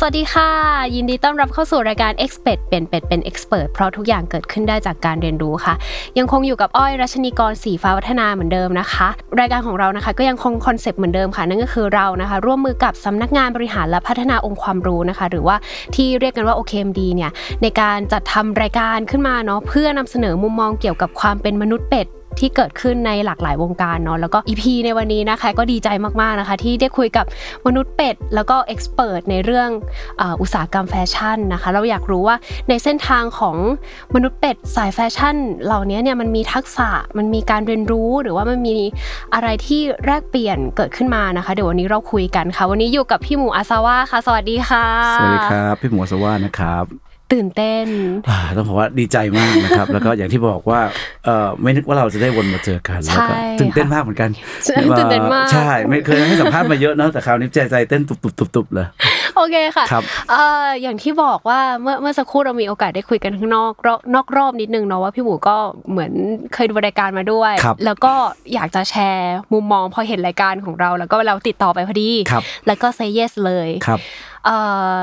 สวัสดีค่ะ ยินดีต้อนรับเข้าสู่รายการ Expert เป็นเป็ดเป็น Expert เพราะทุกอย่างเกิดขึ้นได้จากการเรียนรู้ค่ะ ยังคงอยู่กับอ้อยรัชนีกรสีฟ้าวัฒนาเหมือนเดิมนะคะ รายการของเรานะคะก็ยังคงคอนเซปต์เหมือนเดิมค่ะ นั่นก็คือเรานะคะ ร่วมมือกับสำนักงานบริหารและพัฒนาองค์ความรู้นะคะ หรือว่าที่เรียกกันว่า OKMD เนี่ยในการจัดทำรายการขึ้นมาเนาะเพื่อนำเสนอมุมมองเกี่ยวกับความเป็นมนุษย์เป็ด ที่เกิดขึ้นในหลากหลายวงการเนาะแล้วก็ EP ในวันนี้นะคะก็ดีใจมากๆนะคะ ที่ได้คุยกับมนุษย์เป็ด แล้วก็ expert ในเรื่องอุตสาหกรรมแฟชั่นนะคะ เราอยากรู้ว่าในเส้นทางของมนุษย์เป็ดสายแฟชั่น เหล่านี้เนี่ยมันมีทักษะมันมีการเรียนรู้หรือว่ามันมีอะไรที่แลกเปลี่ยนเกิดขึ้นมานะคะ เดี๋ยววันนี้เราคุยกันค่ะ วันนี้อยู่กับพี่หมู ASAVA ค่ะ สวัสดีค่ะ สวัสดีครับ พี่หมู ASAVA นะครับ ตื่นเต้นอ่าต้องบอกว่าดีใจมากนะครับ แล้วก็อย่างที่บอกว่าเออไม่นึกว่าเราจะได้วนมาเจอกันแล้วก็ใช่ตื่นเต้นมากเหมือนกันใช่ตื่นเต้นมากใช่ไม่เคยให้สัมภาษณ์มาเยอะเนอะแต่คราวนี้ใจใจเต้นตุบตุบตุบตุบเลยโอเคค่ะครับเอ่ออย่างที่บอกว่าเมื่อเมื่อสักครู่เรามีโอกาสได้คุยกันข้างนอกรอบนอกรอบนิดนึงเนาะว่าพี่หมูก็เหมือนเคยดูรายการมาด้วยครับแล้วก็อยากจะแชร์มุมมองพอเห็นรายการของเรา แล้วก็เราติดต่อไปพอดีครับแล้วก็ say yes เลยครับเอ่อ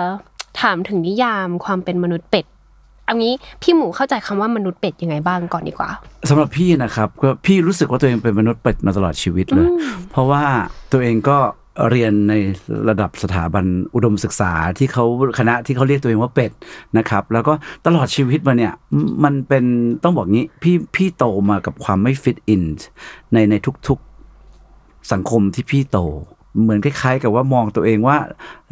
ถามถึงนิยามความเป็นมนุษย์เป็ดอันนี้พี่หมูเข้าใจคำว่ามนุษย์เป็ดยังไงบ้างก่อนดีกว่าสำหรับพี่นะครับก็พี่รู้สึกว่าตัวเองเป็นมนุษย์เป็ดมาตลอดชีวิตเลย เพราะว่าตัวเองก็เรียนในระดับสถาบันอุดมศึกษาที่เขาคณะที่เขาเรียกตัวเองว่าเป็ดนะครับ แล้วก็ตลอดชีวิตมาเนี่ยมมันเป็นต้องบอกงี้พี่พี่โตมากับความไม่ฟิตอินในในทุกๆสังคมที่พี่โต เหมือนคล้ายๆ กับว่ามองตัวเองว่า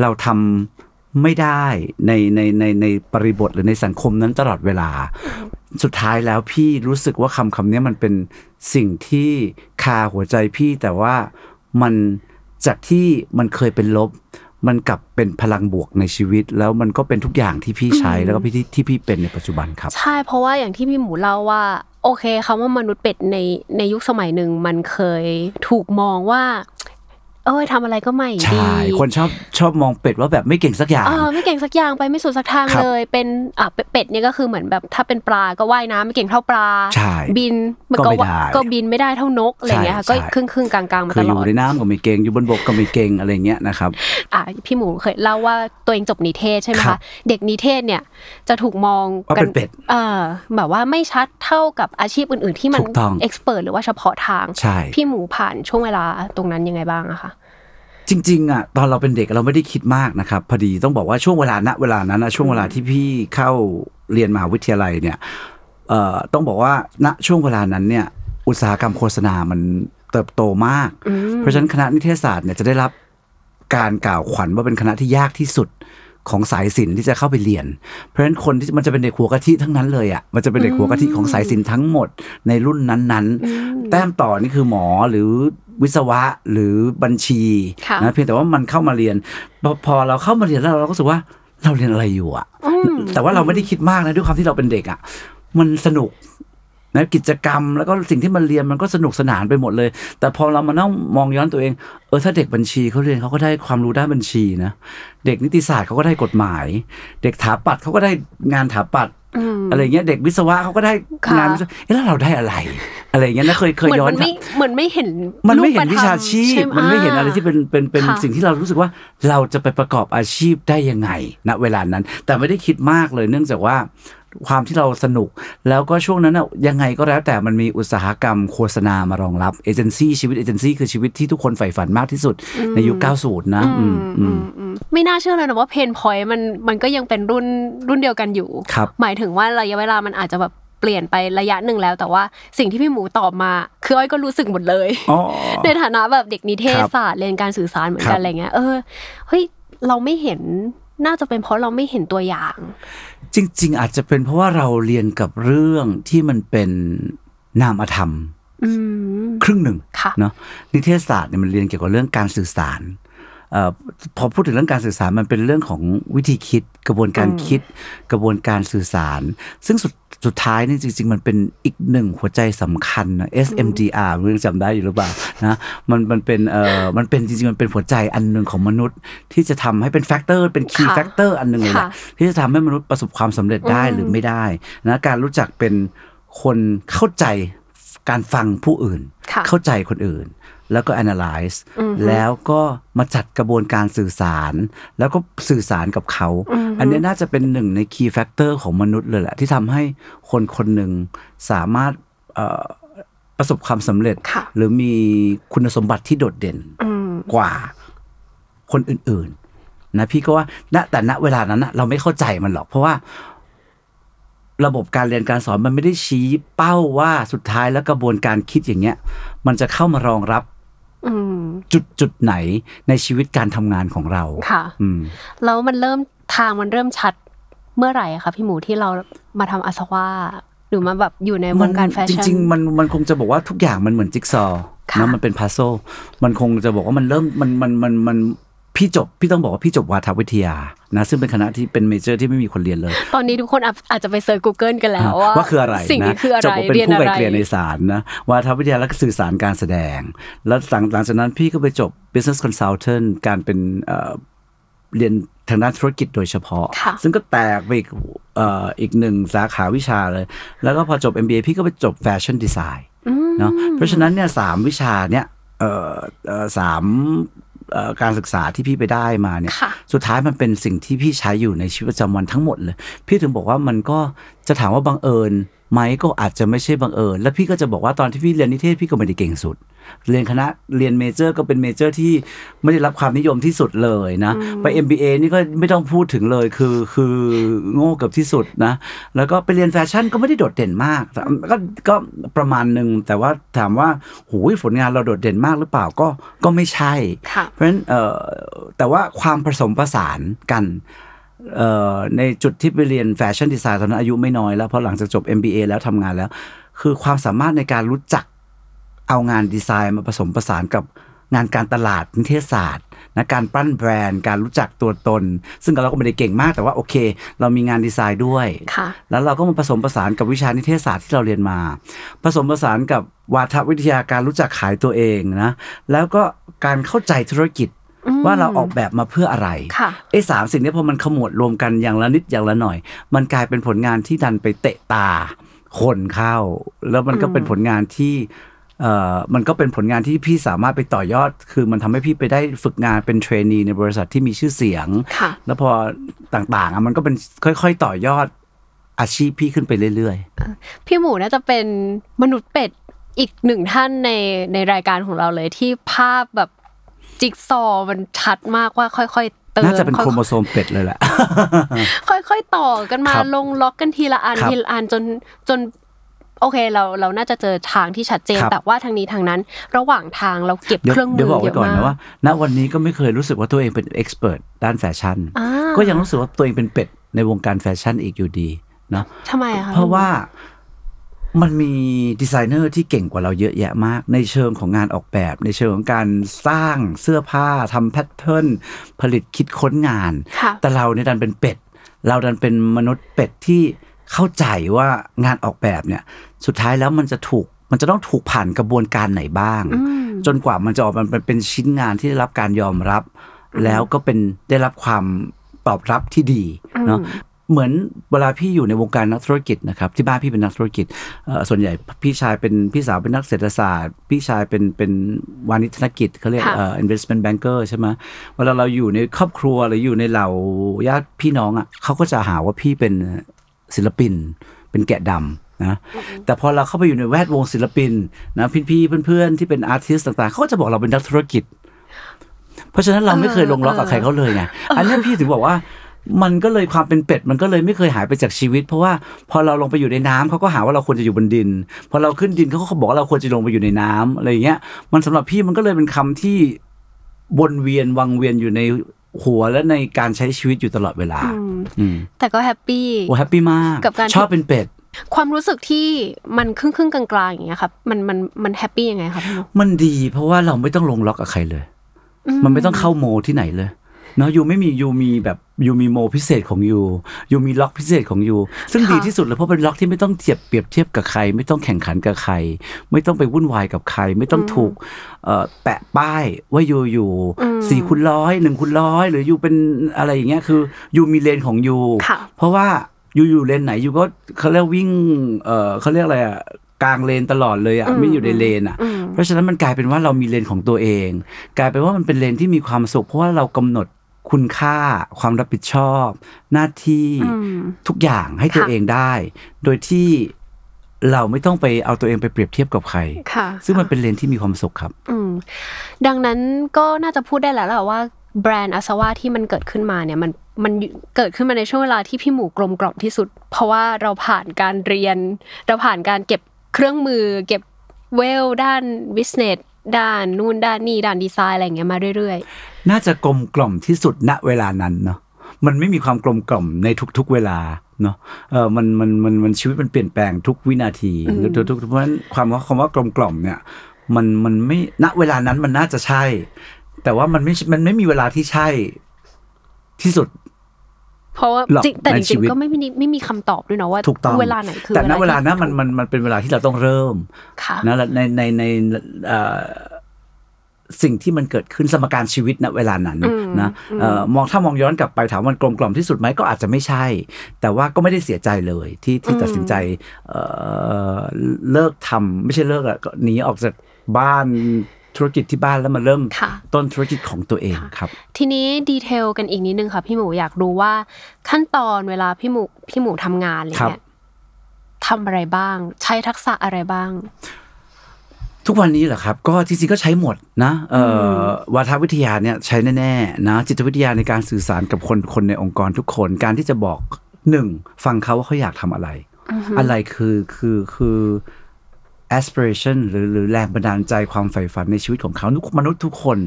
เราทำ ไม่ได้ในในในในบริบทหรือในสังคมนั้นตลอดเวลา สุดท้ายแล้วพี่รู้สึกว่าคำคำนี้มันเป็นสิ่งที่คาหัวใจพี่แต่ว่ามันจากที่มันเคยเป็นลบ มันกลับเป็นพลังบวกในชีวิต แล้วมันก็เป็นทุกอย่างที่พี่ใช้แล้วก็พี่ที่ที่พี่เป็นในปัจจุบันครับ ใช่เพราะว่าอย่างที่พี่หมูเล่าว่าโอเคคำว่ามนุษย์เป็ดในในยุคสมัยหนึ่งมันเคยถูกมองว่า เอ้ยทำอะไรก็ไม่ดี ใช่ คนชอบชอบมองเป็ดว่าแบบไม่เก่งสักอย่าง เออไม่เก่งสักอย่างไปไม่สุดสักทางครับเลย เป็นอะเป็ดเป็ดเนี่ยก็คือเหมือนแบบถ้าเป็นปลาก็ว่ายน้ำไม่เก่งเท่าปลา ใช่บินมันก็ก็ไม่ว่าได้ก็บินไม่ได้เท่านกอะไรอย่างเงี้ยค่ะใช่ก็ใช่ ครึ่งครึ่งๆกลางๆมาคืตออลอยู่ดในน้ำก็ไม่เก่งอยู่บนบกก็ไม่เก่งอะไรเงี้ยนะครับ อะพี่หมูเคยเล่าว่าตัวเองจบนิเทศใช่ไหมครัคะบเด็กนิเทศเนี่ยจะถูกมองว่าเป็นเป็ดเออแบบว่าไม่ชัดเท่ากับอาชีพอื่น ๆ ที่มันถูกต้อง เอ็กซ์เพรสหรือว่าเฉพาะทาง ใช่ พี่หมูผ่านช่วงเวลาตรงนั้นยังไงบ้างอะคะ จริง ๆอะตอนเราเป็นเด็กเราไม่ได้คิดมากนะครับพอดีต้องบอกว่าช่วงเวลาณเวลานั้นนะช่วงเวลาที่พี่เข้าเรียนมหาวิทยาลัยเนี่ยเอ่อต้องบอกว่าณช่วงเวลานั้นเนี่ยอุตสาหกรรมโฆษณามันเติบโตมาก เพราะฉะนั้นคณะนิเทศศาสตร์เนี่ยจะได้รับการกล่าวขวัญว่าเป็นคณะที่ยากที่สุด ของสายศิลป์ที่จะเข้าไปเรียน เพราะฉะนั้นคนที่มันจะเป็นเด็กหัวกะทิทั้งนั้นเลยอะมันจะเป็นเด็กหัวกะทิของสายศิลป์ทั้งหมดในรุ่นนั้นๆ แต้มต่อนี่คือหมอหรือวิศวะหรือบัญชีค่ะนะเพียงแต่ว่ามันเข้ามาเรียนพอพอเราเข้ามาเรียนแล้วเราก็รู้สึกว่าเราเรียนอะไรอยู่อะแต่ว่าเราไม่ได้คิดมากนะด้วยความที่เราเป็นเด็กอะมันสนุก นะกิจกรรมแล้วก็สิ่งที่มันเรียนมันก็สนุกสนานไปหมดเลย แต่พอเรามานั่งมองย้อนตัวเอง เออถ้าเด็กบัญชีเขาเรียนเขาก็ได้ความรู้ด้านบัญชีนะเด็กนิติศาสตร์เขาก็ได้กฎหมาย เด็กถาปัดเขาก็ได้งานถาปัดอะไรเงี้ยเด็กวิศวะเขาก็ได้ค่ะงานวิศวะเอ๊ะแล้วเราได้อะไร อะไรเงี้ยนะเคยเคยเหมือนย้อมันนไม่เหมือนไม่เห็นมันไม่เห็นรูปธรรวิชาชีพใหมันไม่เห็นอะไรที่เป็นเป็นเป็นค่ะสิ่งที่เรารู้สึกว่าเราจะไปประกอบอาชีพได้ยังไงณเวลานั้น แต่ไม่ได้คิดมากเลยเนื่องจากว่า ความที่เราสนุก แล้วก็ช่วงนั้นน่ะยังไงก็แล้วแต่มันมีอุตสาหกรรมโฆษณามารองรับเอเจนซี่ชีวิตเอเจนซี่คือชีวิตที่ทุกคนใฝ่ฝันมากที่สุดในยุค 90 นะอืมอืมอืมไม่น่าเชื่อเลยนะว่าเพนพอยต์มันมันก็ยังเป็นรุ่นรุ่นเดียวกันอยู่ครับหมายถึงว่าระยะเวลามันอาจจะแบบเปลี่ยนไประยะหนึ่งแล้วแต่ว่าสิ่งที่พี่หมูตอบมาคืออ้อยก็รู้สึกหมดเลยอ๋อในฐานะแบบเด็กนิเทศครับศาสตร์เรียนการสื่อสารเหมือนครักันบอะไรเงี้ยเออเฮ้ยเราไม่เห็น น่าจะเป็นเพราะเราไม่เห็นตัวอย่าง จริง ๆ อาจจะเป็นเพราะว่าเราเรียนกับเรื่องที่มันเป็นนามธรรมอืมครึ่งหนึ่งค่ะเนาะนิเทศศาสตร์เนี่ยมันเรียนเกี่ยวกับเรื่องการสื่อสารเอ่อพอพูดถึงเรื่องการสื่อสารมันเป็นเรื่องของวิธีคิด กระบวนการคิด กระบวนการสื่อสาร ซึ่งสุด สุดท้ายนี่จริง ๆ มันเป็นอีกหนึ่งหัวใจสำคัญนะ SMDR เรื่องจำได้อยู่หรือเปล่านะมันมันเป็นเอ่อมันเป็นจริง ๆ มันเป็นหัวใจอันหนึ่งของมนุษย์ ที่จะทำให้เป็น factor เป็น key ค่ะ factor อันหนึ่งเลยแหละค่ะที่จะทำให้มนุษย์ประสบความสำเร็จได้อืมหรือไม่ได้นะการรู้จักเป็นคนเข้าใจการฟังผู้อื่นค่ะเข้าใจคนอื่น แล้วก็ analyze อือฮึแล้วก็มาจัดกระบวนการสื่อสาร แล้วก็สื่อสารกับเขาอือฮึอันนี้น่าจะเป็นหนึ่งใน key factor ของมนุษย์เลยแหละ ที่ทำให้คนคนหนึ่งสามารถเอ่อประสบความสำเร็จค่ะหรือมีคุณสมบัติที่โดดเด่นอืมกว่าคนอื่นๆ นะพี่ก็ว่าณแต่ณเวลานั้นนะเราไม่เข้าใจมันหรอก เพราะว่าระบบการเรียนการสอนมันไม่ได้ชี้เป้าว่าสุดท้ายแล้วกระบวนการคิดอย่างเงี้ย มันจะเข้ามารองรับอืม จุดจุดไหนในชีวิตการทำงานของเราค่ะอืมแล้วมันเริ่มทางมันเริ่มชัดเมื่อไหร่อะคะพี่หมูที่เรามาทำอาสวาหรือมาแบบอยู่ในวงการแฟจชั่นริงๆมันมันคงจะบอกว่าทุกอย่างมันเหมือนจิ๊กซอว์ค่ะนะมันเป็นพัซโซมันคงจะบอกว่ามันเริ่มมันมันมันมัน พี่จบพี่ต้องบอกว่าพี่จบวาทวิทยานะซึ่งเป็นคณะที่เป็น major ที่ไม่มีคนเรียนเลย ตอนนี้ทุกคนอาจอาจจะไปเซิร์ช Google กันแล้ว ว่าว่าคืออะไรสิ่งนะนี้คืออะไรจบมาเป็นเรียนผู้อะไกลไรเกลี่ยในศาลนะวาทวิทยาและสื่อสารการแสดง แล้วหลังหลังจากนั้นพี่ก็ไปจบ business consultant การเป็นเอ่อเรียนทางด้านธุรกิจโดยเฉพาะค่ะซึ่งก็แตกไปอีกเอ่ออีกหนึ่งสาขาวิชาเลย แล้วก็พอจบ MBA พี่ก็ไปจบ fashion designอืมเนาะเพราะฉะนั้นเนี่ยสามวิชาเนี่ยเอ่อเอ่อสามเอ่อ การศึกษาที่พี่ไปได้มาเนี่ยค่ะสุดท้ายมันเป็นสิ่งที่พี่ใช้อยู่ในชีวิตประจำวันทั้งหมดเลย พี่ถึงบอกว่ามันก็จะถามว่าบังเอิญ ไหมก็อาจจะไม่ใช่บังเอิญแล้วพี่ก็จะบอกว่าตอนที่พี่เรียนนิเทศพี่ก็ไม่ได้เก่งสุด เรียนคณะเรียน major ก็เป็น major ที่ไม่ได้รับความนิยมที่สุดเลยนะไป MBA นี่ก็ไม่ต้องพูดถึงเลยคือคือโง่เกับที่สุดนะ แล้วก็ไปเรียนแฟชั่นก็ไม่ได้โดดเด่นมากแต่ก็ก็ประมาณหนึ่งแต่ว่าถามว่าหูยผลงานเราโดดเด่นมากหรือเปล่าก็ก็ไม่ใช่ค่ะเพราะฉะนั้นเอ่อแต่ว่าความผสมผสานกันเอ่อ ในจุดที่ไปเรียน fashion design ตอนนั้นอายุไม่น้อยแล้วเพราะหลังจากจบ MBA แล้วทำงานแล้ว คือความสามารถในการรู้จักเอางานดีไซน์มาผสมผสานกับงานการตลาดนิเทศศาสตร์นะการปั้นแบรนด์ การรู้จักตัวตน ซึ่งเราก็ไม่ได้เก่งมากแต่ว่าโอเค เรามีงานดีไซน์ด้วยค่ะแล้วเราก็มาผสมผสานกับวิชานิเทศศาสตร์ที่เราเรียนมา ผสมผสานกับวาทวิทยาการรู้จักขายตัวเองนะแล้วก็การเข้าใจธุรกิจอืม ว่าเราออกแบบมาเพื่ออะไรค่ะไอ้สามสิ่งนี้พอมันขมวดรวมกันอย่างละนิดอย่างละหน่อย มันกลายเป็นผลงานที่ดันไปเตะตาคนเข้า แล้วมันก็เป็นผลงานที่เอ่อมันก็เป็นผลงานที่พี่สามารถไปต่อยอด คือมันทำให้พี่ไปได้ฝึกงานเป็นเทรนนีในบริษัทที่มีชื่อเสียงค่ะแล้วพอต่างๆอะมันก็เป็นค่อย ๆ ต่อยอดอาชีพพี่ขึ้นไปเรื่อยพี่หมูน่าจะเป็นมนุษย์เป็ดอีกหนึ่งท่านในในรายการของเราเลยที่ภาพแบบ จิ๊กซอว์มันชัดมากว่าค่อย ๆ เติๆมน่าจะเป็นค่โครอยโมโซมเป็ดเลยแหละค่อยๆต่อกันมาครับลงล็อกกันทีละอันครับทีละอันจนจนโอเคเราเราน่าจะเจอทางที่ชัดเจนครับแต่ว่าทางนี้ทางนั้น ระหว่างทางเราเก็บเดี๋ยวเครื่องมืเดี๋ยวอบอกเยไว้อะก่อนมานะกว่า ณวันนี้ก็ไม่เคยรู้สึกว่าตัวเองเป็น expert ด้านแฟชั่นอ่าก็ยังรู้สึกว่าตัวเองเป็นเป็ดในวงการแฟชั่นอีกอยู่ดีเนาะทำไมอะคะเพราะว่า มันมีดีไซเนอร์ที่เก่งกว่าเราเยอะแยะมาก ในเชิงของงานออกแบบ ในเชิงของการสร้างเสื้อผ้าทำ pattern ผลิตคิดค้นงานค่ะแต่เราเนี่ยดันเป็นเป็ด เราดันเป็นมนุษย์เป็ดที่เข้าใจว่างานออกแบบเนี่ย สุดท้ายแล้วมันจะถูกมันจะต้องถูกผ่านกระบวนการไหนบ้างอืมจนกว่ามันจะออกมาเป็นชิ้นงานที่ได้รับการยอมรับ แล้วก็เป็นได้รับความตอบรับที่ดีเนาะ เหมือนเวลาพี่อยู่ในวงการนักธุรกิจนะครับที่บ้านพี่เป็นนักธุรกิจเอ่อส่วนใหญ่พี่ชายเป็นพี่สาวเป็นนักเศรษฐศาสตร์ พี่ชายเป็นเป็นวานิชธนกิจเขาเรียกค่ะเอ่อ investment banker ใช่ไหมเวลาเราอยู่ในครอบครัวหรืออยู่ในเหล่าญาติพี่น้องอะเขาก็จะหาว่าพี่เป็นศิลปิน เป็นแกะดำนะแต่พอเราเข้าไปอยู่ในแวดวงศิลปินนะพี่ๆเพื่อนๆที่เป็น artist ต่างๆเขาก็จะบอกเราเป็นนักธุรกิจ เพราะฉะนั้นเราไม่เคยลงล็อกกับใครเขาเลยไงอันนี้พี่ถึงบอกว่า มันก็เลยความเป็นเป็ด มันก็เลยไม่เคยหายไปจากชีวิต เพราะว่าพอเราลงไปอยู่ในน้ำเขาก็หาว่าเราควรจะอยู่บนดิน พอเราขึ้นดินเขาก็บอกว่าเราควรจะลงไปอยู่ในน้ำอะไรอย่างเงี้ย มันสำหรับพี่มันก็เลยเป็นคำที่วนเวียนวนเวียนอยู่ในหัวและในการใช้ชีวิตอยู่ตลอดเวลาอืมอืมแต่ก็ happy โอ้ happy มากกับการที่ชอบเป็นเป็ด ความรู้สึกที่มันครึ่งครึ่งๆกลางๆอย่างเงี้ยครับมันมันมัน happy ยังไงครับพี่หมูมันดีเพราะว่าเราไม่ต้องลงล็อกกับใครเลย มันไม่ต้องเข้าโมที่ไหนเลย เนาะยูไม่มียูมีแบบยูมีโมพิเศษของยูยูมีล็อกพิเศษของยูซึ่งค่ะดีที่สุดเลยเพราะเป็นล็อกที่ไม่ต้องเทียบเปรียบเทียบกับใคร ไม่ต้องแข่งขันกับใคร ไม่ต้องไปวุ่นวายกับใคร ไม่ต้องถูกเอ่อแปะป้ายว่ายูอยู่อืมสี่คูณร้อยหนึ่งคูณร้อยหรือยูเป็นอะไรอย่างเงี้ยคือยูมีเลนของยูค่ะเพราะว่ายูอยู่เลนไหนยูก็เขาเรียกวิ่งเออเขาเรียกอะไรอะกลางเลนตลอดเลยอะอืมไม่อยู่ในเลนอะอืมเพราะฉะนั้นมันกลายเป็นว่าเรามีเลนของตัวเอง กลายเป็นว่ามันเป็นเลนที่มีความสุขเพราะว่าเรากำหนด คุณค่าความรับผิดชอบ หน้าที่อืมทุกอย่างให้ตัวค่ะเองได้ โดยที่เราไม่ต้องไปเอาตัวเองไปเปรียบเทียบกับใครค่ะซึ่งมันเป็นเลนที่มีความสุขครับอืมดังนั้นก็น่าจะพูดได้แล้วแหละว่าแบรนด์ ASAVA ที่มันเกิดขึ้นมาเนี่ยมันมันเกิดขึ้นมาในช่วงเวลาที่พี่หมูกลมกล่อมที่สุด เพราะว่าเราผ่านการเรียน เราผ่านการเก็บเครื่องมือ เก็บ level ด้าน business ด้านนู่นด้านนี่ด้านดีไซน์อะไรอย่างเงี้ยมาเรื่อย น่าจะกลมกล่อมที่สุดณเวลานั้นเนาะมันไม่มีความกลมกล่อมในทุกๆเวลาเนาะเออมันมันมันมันชีวิตมันเปลี่ยนแปลงทุกวินาทีทุกทุกเพราะฉะนั้นความว่าคำว่ากลมกล่อมเนี่ย มันมันไม่ณเวลานั้นมันน่าจะใช่ แต่ว่ามันไม่มันไม่มีเวลาที่ใช่ที่สุดๆเพราะว่าหรอกจริงแต่ในจชีริงวิตๆก็ไม่มีไม่มีคำตอบด้วยเนาะว่าถูกต้องเวลาไหนคือแต่ณเวลานั้นที่มันมันมันเป็นเวลาที่เราต้องเริ่มค่ะนะและในในในเอ่อ สิ่งที่มันเกิดขึ้นสมการชีวิตณเวลานั้นอืมนะอืมเอ่อมองถ้ามองย้อนกลับไปถามว่ามันกลมกล่อมที่สุดไหมก็อาจจะไม่ใช่ แต่ว่าก็ไม่ได้เสียใจเลยที่ที่ตัดสินใจเอ่อเลิกทำไม่ใช่เลิกอะก็หนีออกจากบ้านธุรกิจที่บ้านแล้วมาเริ่มค่ะต้นธุรกิจของตัวเองครับ ทีนี้ดีเทลกันอีกนิดนึงค่ะพี่หมูอยากรู้ว่าขั้นตอนเวลาพี่หมูพี่หมูทำงานอะไรครับเงี้ยทำอะไรบ้าง ใช้ทักษะอะไรบ้าง ทุกวันนี้เหรอครับ ก็จริงๆก็ใช้หมดนะเอ่อวาทวิทยาเนี่ยใช้แน่ๆนะจิตวิทยาในการสื่อสารกับคนคนในองค์กรทุกคนการที่จะบอกหนึ่งฟังเขาว่าเขาอยากทำอะไร อะไรคือคือคือ aspiration หรือหรือแรงบันดาลใจความใฝ่ฝันในชีวิตของเขาทุกมนุษย์ทุกคน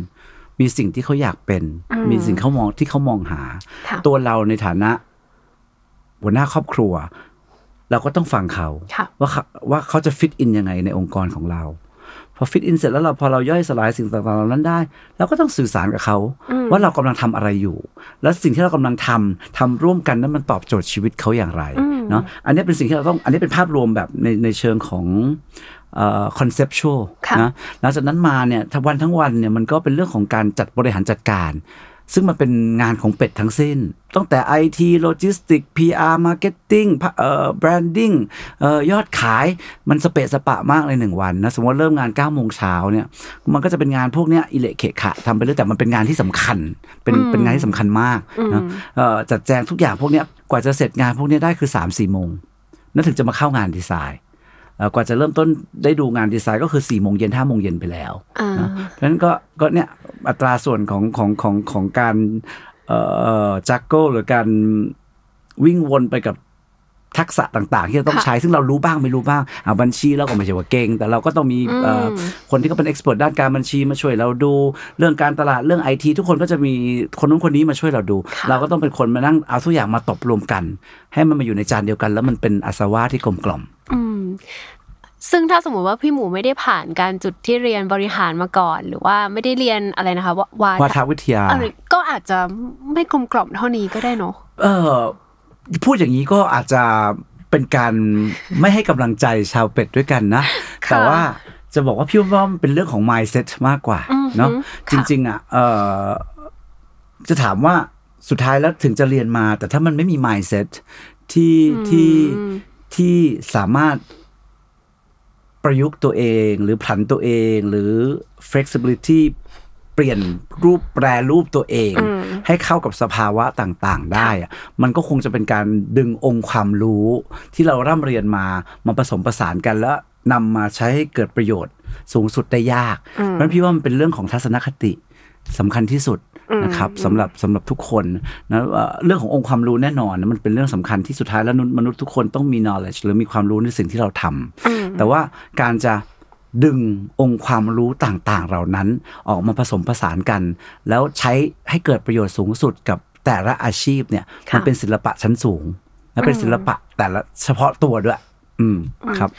มีสิ่งที่เขาอยากเป็นอืมมีสิ่งเขามองที่เขามองหาค่ะตัวเราในฐานะ หัวหน้าครอบครัว เราก็ต้องฟังเขาค่ะว่าเขาว่าเขาจะฟิตอินยังไงในองค์กรของเรา พอฟิตอินเสร็จแล้วเราพอเราย่อยสลายสิ่งต่างๆเหล่านั้นได้เราก็ต้องสื่อสารกับเขาอืมว่าเรากำลังทำอะไรอยู่ แล้วสิ่งที่เรากำลังทำทำร่วมกันนั้นมันตอบโจทย์ชีวิตเขาอย่างไรอืมเนาะอันนี้เป็นสิ่งที่เราต้องอันนี้เป็นภาพรวมแบบในในเชิงของเอ่อ conceptual ค่ะนะหลังจากนั้นมาเนี่ยทั้งวันทั้งวันเนี่ยมันก็เป็นเรื่องของการจัดบริหารจัดการ ซึ่งมันเป็นงานของเป็ดทั้งสิ้น ตั้งแต่ IT Logistics PR Marketing เอ่อ Branding เอ่อยอดขายมันสเปะสปะมากในหนึ่งวันนะ สมมติว่าเริ่มงาน9ก้าโมงเช้าเนี่ย มันก็จะเป็นงานพวกเนี้ยอิเละเขะขะทำไปเรื่อยแต่มันเป็นงานที่สำคัญ เป็นอืมเป็นงานที่สำคัญมากนะเอ่อจัดแจงทุกอย่างพวกเนี้ยกว่าจะเสร็จงานพวกเนี้ยได้คือ3ามสี่โมงนั่นถึงจะมาเข้างานดีไซน์เอ่อ กว่าจะเริ่มต้นได้ดูงานดีไซน์ก็คือ4ี่โมงเย็นห้าโมงเย็นไปแล้วอ่านะเพราะฉะนั้นก็ก็เนี่ยอัตราส่วนของของของของการเอ่อจักโก้หรือการวิ่งวนไปกับทักษะต่างๆ ที่จะต้องค่ะใช้ซึ่งเรารู้บ้างไม่รู้บ้างอ่าบัญชีเราก็ไม่ใช่ว่าเก่ง แต่เราก็ต้องมีเอ่ออมคนที่เขาเป็นเอ็กซ์เพรสด้านการบัญชีมาช่วยเราดู เรื่องการตลาดเรื่องไอทีทุกคนก็จะมีคนนู้นคนนี้มาช่วยเราดูค่ะเราก็ต้องเป็นคนมานั่งเอาทุกอย่างมาตบรวมกัน ให้มันมาอยู่ในจานเดียวกัน แล้วมันเป็นอาสวะที่กลมกล่อม อืมซึ่งถ้าสมมุติว่าพี่หมูไม่ได้ผ่านการจุดที่เรียนบริหารมาก่อน หรือว่าไม่ได้เรียนอะไรนะคะว่าวาวาทวิทยาอะไรก็อาจจะไม่กลมกล่อมเท่านี้ก็ได้เนาะเออพูดอย่างนี้ก็อาจจะเป็นการไม่ให้กำลังใจชาวเป็ดด้วยกันนะค่ะแต่ว่าจะบอกว่าพี่ว่ามันเป็นเรื่องของ mindset มากกว่าอือฮึเนาะค่ะจริง ๆ อะเออจะถามว่าสุดท้ายแล้วถึงจะเรียนมา แต่ถ้ามันไม่มี mindset ที่ที่ ที่สามารถประยุกต์ตัวเอง หรือผลันตัวเอง หรือ flexibility เปลี่ยนรูปแปรรูปตัวเองอืมให้เข้ากับสภาวะต่างๆ ได้อะมันก็คงจะเป็นการดึงองค์ความรู้ที่เราร่ำเรียนมามาผสมผสานกันแล้วนำมาใช้ให้เกิดประโยชน์สูงสุดได้ยากอืมเพราะฉะนั้นพี่ว่ามันเป็นเรื่องของทัศนคติสำคัญที่สุดอืม นะครับสำหรับสำหรับทุกคนนะเอ่อเรื่องขององค์ความรู้แน่นอนนะมันเป็นเรื่องสำคัญที่สุดท้ายแล้วมนุษย์ทุกคนต้องมี knowledge หรือมีความรู้ในสิ่งที่เราทำอืมแต่ว่าการจะดึงองค์ความรู้ต่างๆ เหล่านั้นออกมาผสมผสานกัน แล้วใช้ให้เกิดประโยชน์สูงสุดกับแต่ละอาชีพเนี่ยค่ะมันเป็นศิลปะชั้นสูง และเป็นศิลปะแต่ละเฉพาะตัวด้วย อืมครับ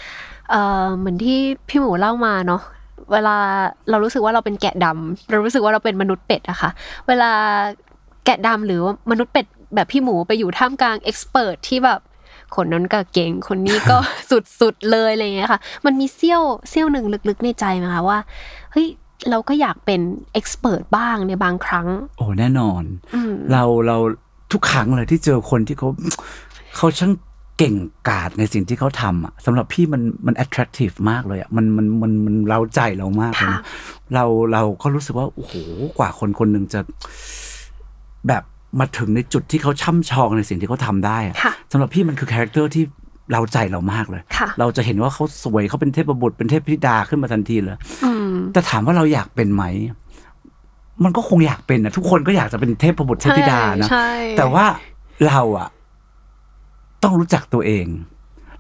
เอ่อเหมือนที่พี่หมูเล่ามาเนาะ เวลาเรารู้สึกว่าเราเป็นแกะดำเรารู้สึกว่าเราเป็นมนุษย์เป็ดอะค่ะ เวลาแกะดำหรือว่ามนุษย์เป็ดแบบพี่หมูไปอยู่ท่ามกลางเอ็กซ์เพรสที่แบบคนนั้นก็เก่งคนนี้ก็สุดๆเลยอะไรอย่างเงี้ยค่ะ มันมีเซี่ยวเซี่ยวหนึ่งลึกๆในใจไหมคะว่าเฮ้ยเราก็อยากเป็น expert บ้างในบางครั้ง โอ้แน่นอนอืมเราเราทุกครั้งเลยที่เจอคนที่เขาเขาช่าง เก่งกาจในสิ่งที่เขาทำอะสำหรับพี่มันมัน attractive มากเลยอะมันมันมันมันเร้าใจเรามากเลยนะค่ะเราเราก็รู้สึกว่าโอ้โหกว่าคนคนหนึ่งจะ แบบมาถึงในจุดที่เขาช่ำชองในสิ่งที่เขาทำได้อะค่ะสำหรับพี่มันคือ character ที่เร้าใจเรามากเลยค่ะเราจะเห็นว่าเขาสวยเขาเป็นเทพบุตรเป็นเทพธิดาขึ้นมาทันทีเลยอืมแต่ถามว่าเราอยากเป็นไหมมันก็คงอยากเป็นนะทุกคนก็อยากจะเป็นเทพบุตรเทพธิดานะใช่แต่ว่าเราอะ ต้องรู้จักตัวเอง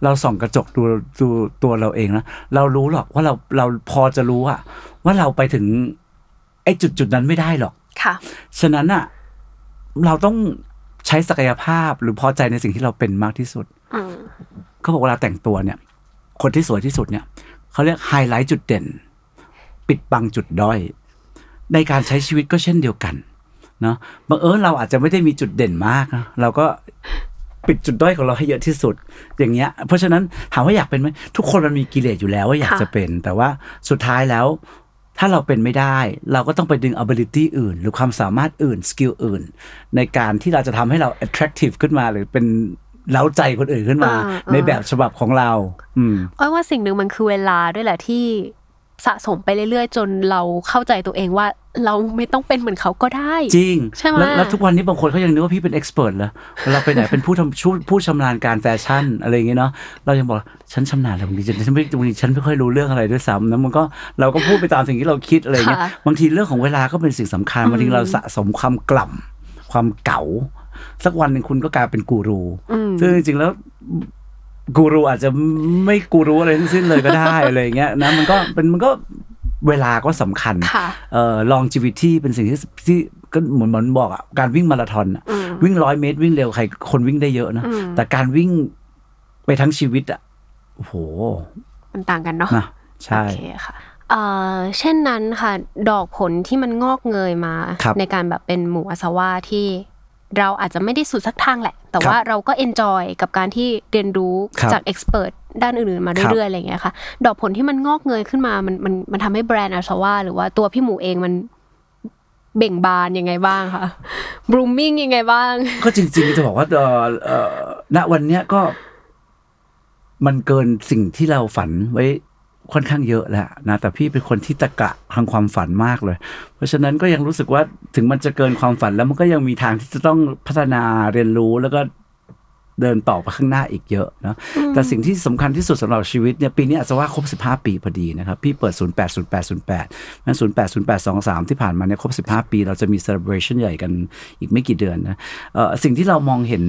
เราส่องกระจกดูดูตัวเราเองนะเรารู้หรอกว่าเราเราพอจะรู้อะว่าเราไปถึงไอ้จุดจุดๆนั้นไม่ได้หรอกค่ะ ฉะนั้นอะเราต้องใช้ศักยภาพหรือพอใจในสิ่งที่เราเป็นมากที่สุดอืมเขาบอกเวลาแต่งตัวเนี่ย คนที่สวยที่สุดเนี่ยเขาเรียกไฮไลท์จุดเด่น ปิดบังจุดด้อย ในการใช้ชีวิตก็เช่นเดียวกันเนาะบังเอิญเราอาจจะไม่ได้มีจุดเด่นมากนะเราก็ ปิดจุดด้อยของเราให้เยอะที่สุด อย่างเงี้ย เพราะฉะนั้นถามว่าอยากเป็นไหมทุกคนมันมีกิเลสอยู่แล้วว่าอยากค่ะจะเป็น แต่ว่าสุดท้ายแล้ว ถ้าเราเป็นไม่ได้ เราก็ต้องไปดึง ability อื่น หรือความสามารถอื่น skill อื่น ในการที่เราจะทำให้เรา attractive ขึ้นมาหรือเป็นเล้าใจคนอื่นขึ้นมาอ่าอ่าในแบบฉบับของเรา อืมอ้อยว่าสิ่งหนึ่งมันคือเวลาด้วยแหละที่สะสมไปเรื่อยๆ จนเราเข้าใจตัวเองว่า เราไม่ต้องเป็นเหมือนเขาก็ได้ จริงใช่ไหมแล้วแล้วทุกวันนี้บางคนเขายังนึกว่าพี่เป็นเอ็กซ์เพรสเลยเวลาไปไหนเป็นผู้ทำชูผู้ชำนาญการแฟชั่นอะไรอย่างเงี้ยเนาะเรายังบอกฉันชำนาญแล้วบางทีฉันไม่บางทีฉันไม่ค่อยรู้เรื่องอะไรด้วยซ้ำนะมันก็เราก็พูดไปตามสิ่งที่เราคิดอะไรอย่างเงี้ยค่ะบางทีเรื่องของเวลาก็เป็นสิ่งสำคัญบางทีเราสะสมความกล่ำความเก๋าสักวันหนึ่งคุณก็กลายเป็นกูรูอืมซึ่งจริงๆแล้วกูรูอาจจะไม่กูรู้อะไรทั้งสิ้นเลยก็ได้อะไรอย่างเงี้ยนะมันก็เป็นมันก็ เวลาก็สำคัญค่ะเอ่อ longevity เป็นสิ่งที่ที่ก็เหมือนเหมือนบอกอะการวิ่งมาราธอนอะอืมวิ่งร้อยเมตร วิ่งเร็วใครคนวิ่งได้เยอะนะอืมแต่การวิ่งไปทั้งชีวิตอะโอ้โห มันต่างกันเนาะนะใช่โอเคค่ะเอ่อเช่นนั้นค่ะ ดอกผลที่มันงอกเงยมาครับในการแบบเป็นหมู ASAVA ที่ เราอาจจะไม่ได้สุดสักทางแหละ แต่ครับว่าเราก็ enjoy กับการที่เรียนรู้ครับจาก expert ด้านอื่นๆมาครับเรื่อยๆอะไรอย่างเงี้ยค่ะ ดอกผลที่มันงอกเงยขึ้นมา มันมันมันทำให้แบรนด์ ASAVA หรือว่าตัวพี่หมูเองมันเบ่งบานยังไงบ้างคะ blooming ยังไงบ้าง ก็จริงๆจะบอกว่าเอ่อเอ่อณวันเนี้ยก็ มันเกินสิ่งที่เราฝันไว้ ค่อนข้างเยอะแล้วนะแต่พี่เป็นคนที่ตะกะทางความฝันมากเลย เพราะฉะนั้นก็ยังรู้สึกว่าถึงมันจะเกินความฝันแล้วมันก็ยังมีทางที่จะต้องพัฒนาเรียนรู้แล้วก็เดินต่อไปข้างหน้าอีกเยอะนะแต่สิ่งที่สำคัญที่สุดสำหรับชีวิตเนี่ยปีนี้อาจจะว่าครบ 15 ปีพอดีนะครับ พี่เปิด 08 08 08นั้น08 08 23 ที่ผ่านมาเนี่ยครบ 15 ปี เราจะมี celebration ใหญ่กันอีกไม่กี่เดือนนะเอ่อสิ่งที่เรามองเห็น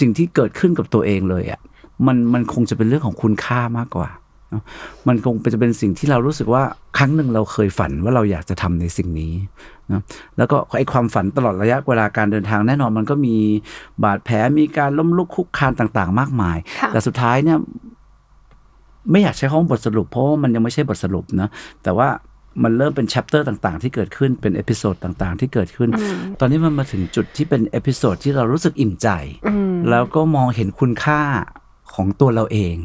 สิ่งที่เกิดขึ้นกับตัวเองเลยอะมันมันคงจะเป็นเรื่องของคุณค่ามากกว่าเนอะ มันคงจะเป็นสิ่งที่เรารู้สึกว่าครั้งหนึ่งเราเคยฝันว่าเราอยากจะทำในสิ่งนี้นะแล้วก็ไอ้ความฝันตลอดระยะเวลาการเดินทางแน่นอนมันก็มีบาดแผลมีการล้มลุกคลุกคลานต่าง ๆ มากมายค่ะแต่สุดท้ายเนี่ยไม่อยากใช้คำว่าบทสรุปเพราะว่ามันยังไม่ใช่บทสรุปนะแต่ว่ามันเริ่มเป็น c h ปเตอร์ต่างๆ ที่เกิดขึ้นเป็น episode ต่างๆ ที่เกิดขึ้น ตอนนี้มันมาถึงจุดที่เป็น episode ที่เรารู้สึกอิ่มใจอืมแล้วก็มองเห็นคุณค่าของตัวเราเอง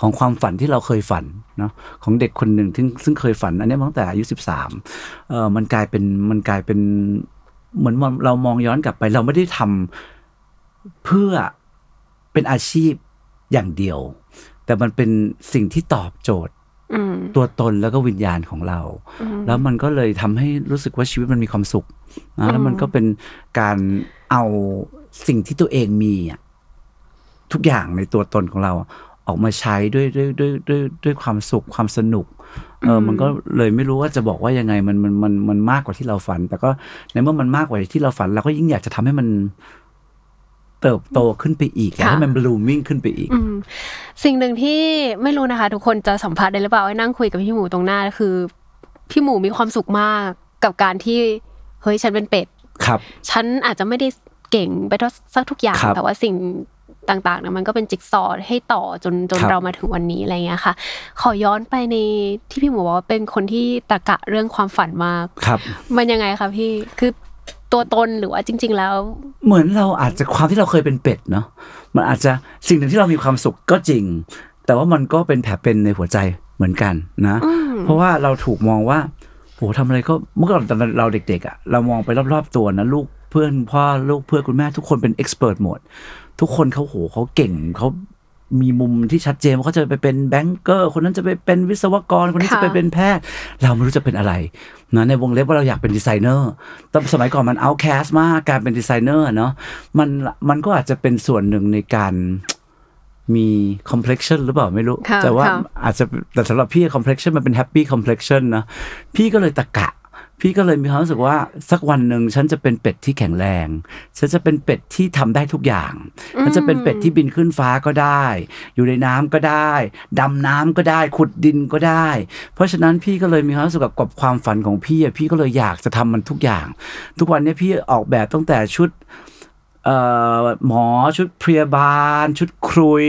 ของความฝันที่เราเคยฝันเนาะของเด็กคนหนึ่งที่ซึ่งเคยฝัน อันนี้มาตั้งแต่อายุสิบสามเออมันกลายเป็นมันกลายเป็นเหมือนเรามองย้อนกลับไป เราไม่ได้ทำเพื่อเป็นอาชีพอย่างเดียว แต่มันเป็นสิ่งที่ตอบโจทย์อืมตัวตนแล้วก็วิญญาณของเรา แล้วมันก็เลยทำให้รู้สึกว่าชีวิตมันมีความสุขนะแล้วมันก็เป็นการเอาสิ่งที่ตัวเองมีอะทุกอย่างในตัวตนของเรา ออกมาใช้ด้วยด้วยด้วยด้วยด้วยความสุขความสนุกเออมันก็เลยไม่รู้ว่าจะบอกว่ายังไงมันมันมันมันมากกว่าที่เราฝัน แต่ก็ในเมื่อมันมากกว่าที่เราฝันเราก็ยิ่งอยากจะทำให้มันเติบโตขึ้นไปอีกอยากให้มันบลูมิ่งขึ้นไปอีกอืมสิ่งหนึ่งที่ไม่รู้นะคะ ทุกคนจะสัมผัสได้หรือเปล่าไอ้นั่งคุยกับพี่หมูตรงหน้าคือ พี่หมูมีความสุขมากกับการที่เฮ้ยฉันเป็นเป็ดครับ ฉันอาจจะไม่ได้เก่งไปทุกสักทุกอย่างครับแต่ว่าสิ่ง ต่างๆเนี่ยมันก็เป็นจิ๊กซอว์ให้ต่อจนจนครับเรามาถึงวันนี้อะไรเงี้ยค่ะ ขอย้อนไปในที่พี่หมูบอกว่าเป็นคนที่ตะกะเรื่องความฝันมากครับ มันยังไงคะพี่คือตัวตนหรือว่าจริง ๆ แล้ว เหมือนเราอาจจะความที่เราเคยเป็นเป็ดเนาะมันอาจจะสิ่งหนึ่งที่เรามีความสุขก็จริง แต่ว่ามันก็เป็นแผลเป็นในหัวใจเหมือนกันนะ เพราะว่าเราถูกมองว่าโหทำอะไรก็เมื่อก่อนตอนเราเด็กๆอะ่ะเรามองไปรอบๆตัวนะลูกเพื่อนพ่อลูกเพื่อนคุณแม่ทุกคนเป็น expert หมด ทุกคนเขาโหเขาเก่งเขามีมุมที่ชัดเจนว่าเขาจะไปเป็น banker คนนั้นจะไปเป็นวิศวกร คนนี้ค่ะจะไปเป็นแพทย์ เราไม่รู้จะเป็นอะไรนะในวงเล็บว่าเราอยากเป็นดีไซเนอร์แต่สมัยก่อนมัน outcast มากการเป็นดีไซเนอร์อะเนาะมันมันก็อาจจะเป็นส่วนหนึ่งในการมี complexion หรือเปล่าไม่รู้ค่ะแต่ว่าค่ะอาจจะแต่สำหรับพี่ complexion มันเป็น happy complexion นะพี่ก็เลยตะกะ พี่ก็เลยมีความรู้สึกว่าสักวันหนึ่งฉันจะเป็นเป็ดที่แข็งแรง ฉันจะเป็นเป็ดที่ทำได้ทุกอย่างฉันจะเป็นเป็ดที่บินขึ้นฟ้าก็ได้ อยู่ในน้ำก็ได้ดำน้ำก็ได้ ขุดดินก็ได้ เพราะฉะนั้นพี่ก็เลยมีความรู้สึกกับกับความฝันของพี่อะพี่ก็เลยอยากจะทำมันทุกอย่าง ทุกวันนี้พี่ออกแบบตั้งแต่ชุดเอ่อหมอชุดพยาบาล ชุดครุย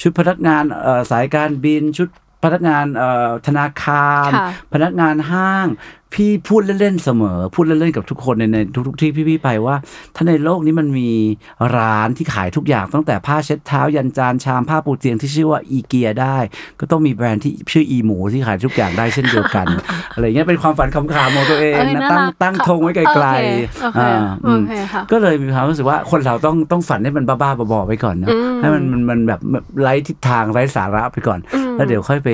ชุดพนักงานเอ่อสายการบินชุดพนักงานเอ่อธนาคารค่ะพนักงานห้าง พี่พูดเล่นๆเสมอ พูดเล่นๆกับทุกคนในในทุกๆที่พี่พี่ไปว่า ถ้าในโลกนี้มันมีร้านที่ขายทุกอย่างตั้งแต่ผ้าเช็ดเท้ายันจานชามผ้าปูเตียงที่ชื่อว่าอีเกียได้ ก็ต้องมีแบรนด์ที่ชื่ออีหมูที่ขายทุกอย่างได้เช่นเดียวกันอะไรเงี้ยเป็นความฝันคำขามของตัวเองเอ้ยนะน่าตั้งรักตั้งธงไว้ไกลโอเคๆโอเคอ่าโออืมเคค่ะก็เลยมีความรู้สึกว่าคนเราต้องต้องฝันให้มันบ้าๆบอๆไปก่อนเนอะอืมให้มันมันมันแบบแบบไร้ทิศทางไร้สาระไปก่อน แล้วเดี๋ยวค่อยไป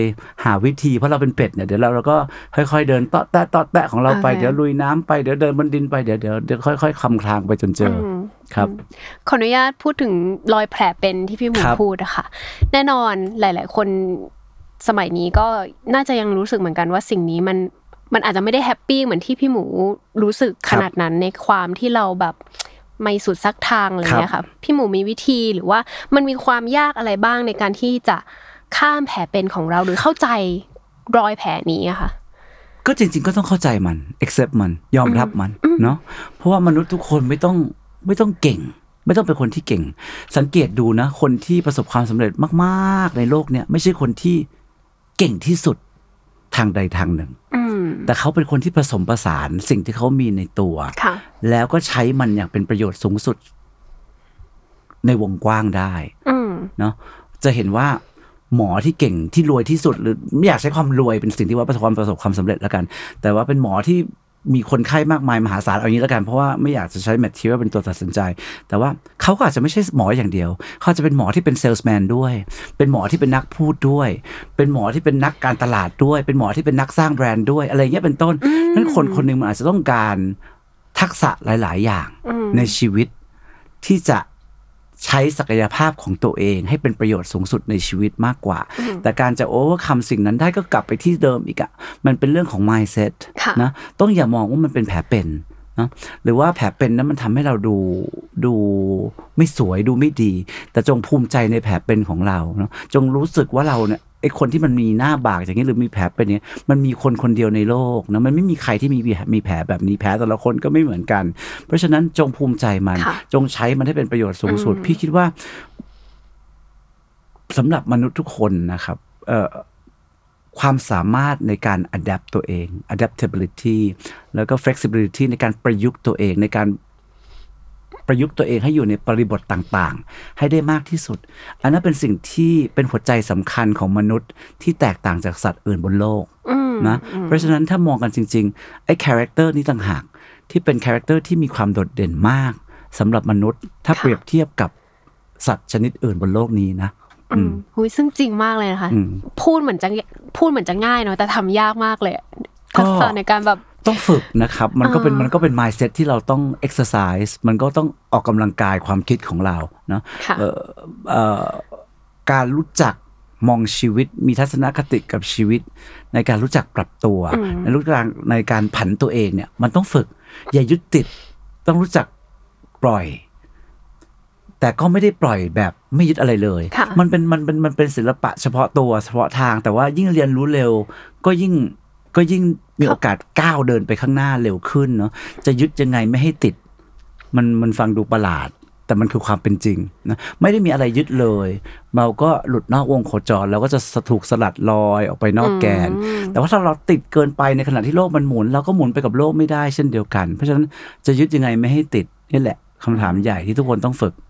หาวิธีเพราะเราเป็นเป็ดเนี่ยเดี๋ยวเราเราก็ค่อย ๆ เดินเตาะแตะเตาะแตะของเราไปโอเคเดี๋ยวลุยน้ำไป เดี๋ยวเดินบนดินไป เดี๋ยวเดี๋ยวเดี๋ยวค่อย ๆคลำคลางไปจนเจออมครับ ขออนุญาตพูดถึงรอยแผลเป็นที่พี่หมูครับพูดอะค่ะ แน่นอนหลาย ๆ คนสมัยนี้ก็น่าจะยังรู้สึกเหมือนกันว่าสิ่งนี้มันมันอาจจะไม่ได้แฮปปี้เหมือนที่พี่หมูรู้สึกขนาดนั้นในความที่เราแบบไม่สุดสักทางอะไรเงี้ยค่ะพี่หมูมีวิธีหรือว่ามันมีความยากอะไรบ้างในการที่จะข้ามแผลเป็นของเราหรือเข้าใจรอยแผลนี้อะค่ะ ก็จริง ๆ ก็ต้องเข้าใจมัน accept มันยอมรับมันเนาะเพราะว่ามนุษย์ทุกคนไม่ต้องไม่ต้องเก่ง ไม่ต้องเป็นคนที่เก่ง สังเกตดูนะ คนที่ประสบความสำเร็จมาก ๆ ในโลกเนี่ย ไม่ใช่คนที่เก่งที่สุดทางใดทางหนึ่งอืมแต่เขาเป็นคนที่ผสมผสานสิ่งที่เขามีในตัวค่ะแล้วก็ใช้มันอย่างเป็นประโยชน์สูงสุด ในวงกว้างได้อืมเนาะจะเห็นว่า หมอที่เก่งที่รวยที่สุด หรือไม่อยากใช้ความรวยเป็นสิ่งที่ว่าประสบความประสบความสำเร็จแล้วกัน แต่ว่าเป็นหมอที่มีคนไข้มากมายมหาศาลเอาอย่างนี้แล้วกัน เพราะว่าไม่อยากจะใช้ material เป็นตัวตัดสินใจ แต่ว่าเขาก็อาจจะไม่ใช่หมออย่างเดียว เขาอาจจะเป็นหมอที่เป็นเซลส์แมนด้วย เป็นหมอที่เป็นนักพูดด้วย เป็นหมอที่เป็นนักการตลาดด้วย เป็นหมอที่เป็นนักสร้างแบรนด์ด้วย อะไรเงี้ยเป็นต้นนั้นคนคนหนึ่งมันอาจจะต้องการทักษะหลาย ๆ อย่างอืมในชีวิตที่จะ ใช้ศักยภาพของตัวเองให้เป็นประโยชน์สูงสุดในชีวิตมากกว่า แต่การจะ overcome สิ่งนั้นได้ก็กลับไปที่เดิมอีกอะมันเป็นเรื่องของ mindset ค่ะนะต้องอย่ามองว่ามันเป็นแผลเป็นนะหรือว่าแผลเป็นนั้นมันทำให้เราดูดูไม่สวยดูไม่ดี แต่จงภูมิใจในแผลเป็นของเราเนาะจงรู้สึกว่าเราเนี่ย ไอ้คนที่มันมีหน้าบากอย่างนี้หรือมีแผลเป็นเนี้ยมันมีคนคนเดียวในโลกนะมันไม่มีใครที่มีมีแผลแบบนี้แผลแต่ละคนก็ไม่เหมือนกัน เพราะฉะนั้นจงภูมิใจมันค่ะจงใช้มันให้เป็นประโยชน์สูงสุดอืมพี่คิดว่าสำหรับมนุษย์ทุกคนนะครับ เอ่อความสามารถในการ adapt ตัวเอง adaptability แล้วก็ flexibility ในการประยุกต์ตัวเองในการ ประยุกต์ตัวเองให้อยู่ในบริบทต่างๆ ให้ได้มากที่สุด อันนั้นเป็นสิ่งที่เป็นหัวใจสำคัญของมนุษย์ที่แตกต่างจากสัตว์อื่นบนโลกอืมนะเพราะฉะนั้นถ้ามองกันจริงๆไอ้ character นี้ต่างหาก ที่เป็น character ที่มีความโดดเด่นมากสำหรับมนุษย์ ถ้าค่ะเปรียบเทียบกับสัตว์ชนิดอื่นบนโลกนี้นะอืมหุยซึ่งจริงมากเลยนะคะอืมพูดเหมือนจะพูดเหมือนจะง่ายเนาะแต่ทำยากมากเลยอะก็ทักษะในการแบบ ต้องฝึกนะครับ มันก็เป็นอ่ามัมันก็เป็น mindset ที่เราต้อง exercise มันก็ต้องออกกำลังกายความคิดของเราเนาะค่ะเอ่อเอ่อการรู้จักมองชีวิตมีทัศนคติกับชีวิต ในการรู้จักปรับตัวอืมในรู้จักในการผันตัวเองเนี่ย มันต้องฝึก อย่ายึดติดต้องรู้จักปล่อย แต่ก็ไม่ได้ปล่อยแบบไม่ยึดอะไรเลยค่ะมันเป็นมันเป็นมันเป็นศิลปะเฉพาะตัวเฉพาะทาง แต่ว่ายิ่งเรียนรู้เร็ว ก็ยิ่ง ก็ยิ่งมีโอกาสก้าวเดินไปข้างหน้าเร็วขึ้นเนาะจะยึดยังไงไม่ให้ติด มันมันฟังดูประหลาด แต่มันคือความเป็นจริงนะไม่ได้มีอะไรยึดเลย เราก็หลุดนอกวงโคจร แล้วก็จะถูกสลัดลอยออกไปนอกแกน แต่ว่าถ้าเราติดเกินไปในขณะที่โลกมันหมุน เราก็หมุนไปกับโลกไม่ได้เช่นเดียวกัน เพราะฉะนั้นจะยึดยังไงไม่ให้ติดนี่แหละคำถามใหญ่ที่ทุกคนต้องฝึกอืมเอ่อ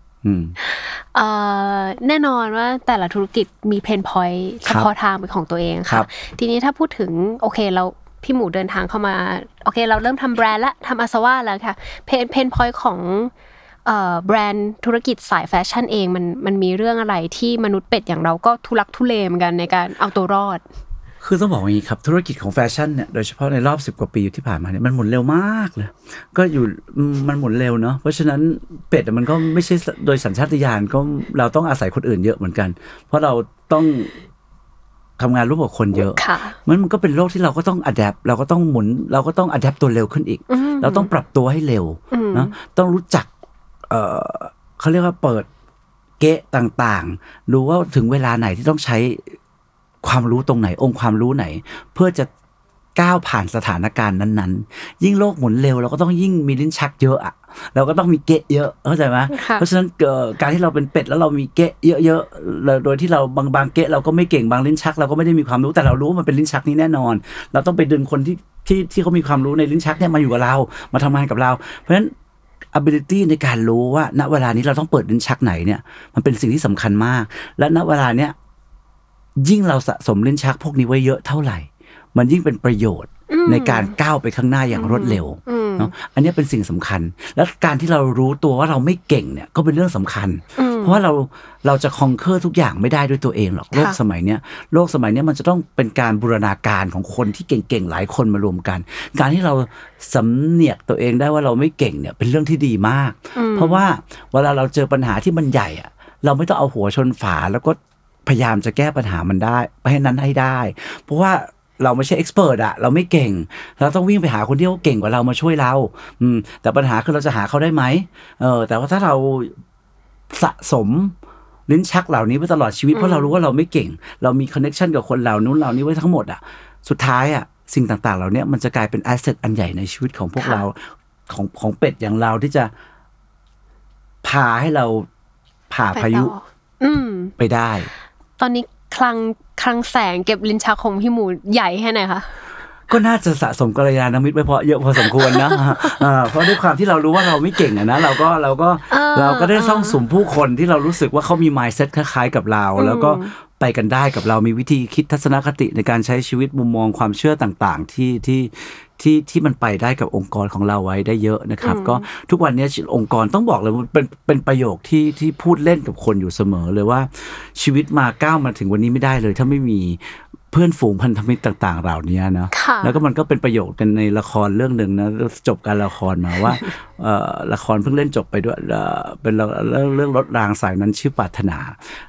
แน่นอนว่าแต่ละธุรกิจมี pain point เฉพาะทางเป็นของตัวเองครัค่ะบทีนี้ถ้าพูดถึงโอเคเราพี่หมูเดินทางเข้ามาโอเค เราเริ่มทำแบรนด์ละทำ ASAVA แล้วค่ะ pain pain point ของเอ่อแบรนด์ธุรกิจสายแฟชั่นเองมันมันมีเรื่องอะไรที่มนุษย์เป็ดอย่างเราก็ทุลักทุเลเหมือนกันในการเอาตัวรอด คือต้องบอกอย่างนี้ครับ ธุรกิจของแฟชั่นเนี่ยโดยเฉพาะในรอบสิบกว่าปีที่ผ่านมาเนี่ยมันหมุนเร็วมากเลย ก็อยู่อืมมันหมุนเร็วเนาะเพราะฉะนั้นเป็ดอะมันก็ไม่ใช่โดยสัญชาตญาณก็เราต้องอาศัยคนอื่นเยอะเหมือนกัน เพราะเราต้องทำงานร่วมกับคนเยอะค่ะมันมันก็เป็นโลกที่เราก็ต้อง adapt เราก็ต้องหมุน เราก็ต้อง adapt ตัวเร็วขึ้นอีกอืมเราต้องปรับตัวให้เร็วอืมเนาะต้องรู้จักเออเขาเรียกว่าเปิดเก๊ะ่างๆ รู้ว่าถึงเวลาไหนที่ต้องใช้ ความรู้ตรงไหนองค์ความรู้ไหน เพื่อจะก้าวผ่านสถานการณ์นั้นๆ ยิ่งโลกหมุนเร็วเราก็ต้องยิ่งมีลิ้นชักเยอะอะเราก็ต้องมีเกะเยอะเข้าใจไหมค่ะเพราะฉะนั้นเอ่อการที่เราเป็นเป็ดแล้วเรามีเกะเยอะๆแล้วโดยที่เราบางบางเกะเราก็ไม่เก่งบางลิ้นชัก เราก็ไม่ได้มีความรู้แต่เรารู้ว่ามันเป็นลิ้นชักนี้แน่นอน เราต้องไปดึงคนที่ที่ที่เขามีความรู้ในลิ้นชักเนี่ยมาอยู่กับเรามาทำงานกับเรา เพราะฉะนั้น ability ในการรู้ว่าณเวลานี้เราต้องเปิดลิ้นชักไหนเนี่ยมันเป็นสิ่งที่สำคัญมาก และณเวลาเนี้ย ยิ่งเราสะสมลิ้นชักพวกนี้ไว้เยอะเท่าไหร่ มันยิ่งเป็นประโยชน์อืมในการก้าวไปข้างหน้าอย่างรวดเร็วอืมเนาะอันเนี้ยเป็นสิ่งสำคัญ และการที่เรารู้ตัวว่าเราไม่เก่งเนี่ยก็เป็นเรื่องสำคัญอืมเพราะว่าเราเราจะ conquer ทุกอย่างไม่ได้ด้วยตัวเองหรอกโลกค่ะสมัยเนี้ยโลกสมัยเนี้ยมันจะต้องเป็นการบูรณาการของคนที่เก่งๆหลายคนมารวมกัน การที่เราสำเนียกตัวเองได้ว่าเราไม่เก่งเนี่ยเป็นเรื่องที่ดีมาก เพราะว่าเวลาเราเจอปัญหาที่มันใหญ่อะเราไม่ต้องเอาหัวชนฝาแล้วก็พ ยายามจะแก้ปัญหามันได้ไปให้นั้นให้ได้ เพราะว่าเราไม่ใช่เอ็กซ์เพรสอะเราไม่เก่ง เราต้องวิ่งไปหาคนที่เขาเก่งกว่าเรามาช่วยเราอืมแต่ปัญหาคือเราจะหาเขาได้ไหมเออแต่ว่าถ้าเราสะสมลิ้นชักเหล่านี้ไว้ตลอดชีวิตเพราะเรารู้ว่าเราไม่เก่ง เรามี connection กับคนเหล่านู้นเหล่านี้ไว้ทั้งหมดอะสุดท้ายอะสิ่งต่างๆเหล่านี้มันจะกลายเป็น asset อันใหญ่ในชีวิตของพวกค่ะเราของของเป็ดอย่างเราที่จะพาให้เราฝ่าไปพายุต่ออืมไปได้ ตอนนี้คลังคลังแสงเก็บลิ้นชักของพี่หมูใหญ่แค่ไหนคะก็น่าจะสะสมกัลยาณมิตรไปพอเยอะพอสมควรนะเออเพราะด้วยความที่เรารู้ว่าเราไม่เก่งอะนะเราก็เราก็เออเราก็ได้ซ่องสุมผู้คนที่เรารู้สึกว่าเขามี mindset คล้ายๆกับเราอืมแล้วก็ไปกันได้กับเรามีวิธีคิดทัศนคติในการใช้ชีวิตมุมมองความเชื่อต่างๆ ที่ที่ ที่ที่มันไปได้กับองค์กรของเราไว้ได้เยอะนะครับ ก็ทุกวันนี้องค์กรต้องบอกเลยว่าเป็นเป็นประโยคที่ที่พูดเล่นกับคนอยู่เสมอเลยว่าชีวิตมาก้าวมาถึงวันนี้ไม่ได้เลย ถ้าไม่มี เพื่อนฝูงพันธมิตรต่าง ๆ เหล่านี้นะค่ะแล้วก็มันก็เป็นประโยชน์กันในละครเรื่องหนึ่งนะจบการละครมาว่าเอ่อละครเพิ่งเล่นจบไปด้วยเอ่อเป็นละเรื่องเรื่องรถรางสายนั้นชื่อปรารถนา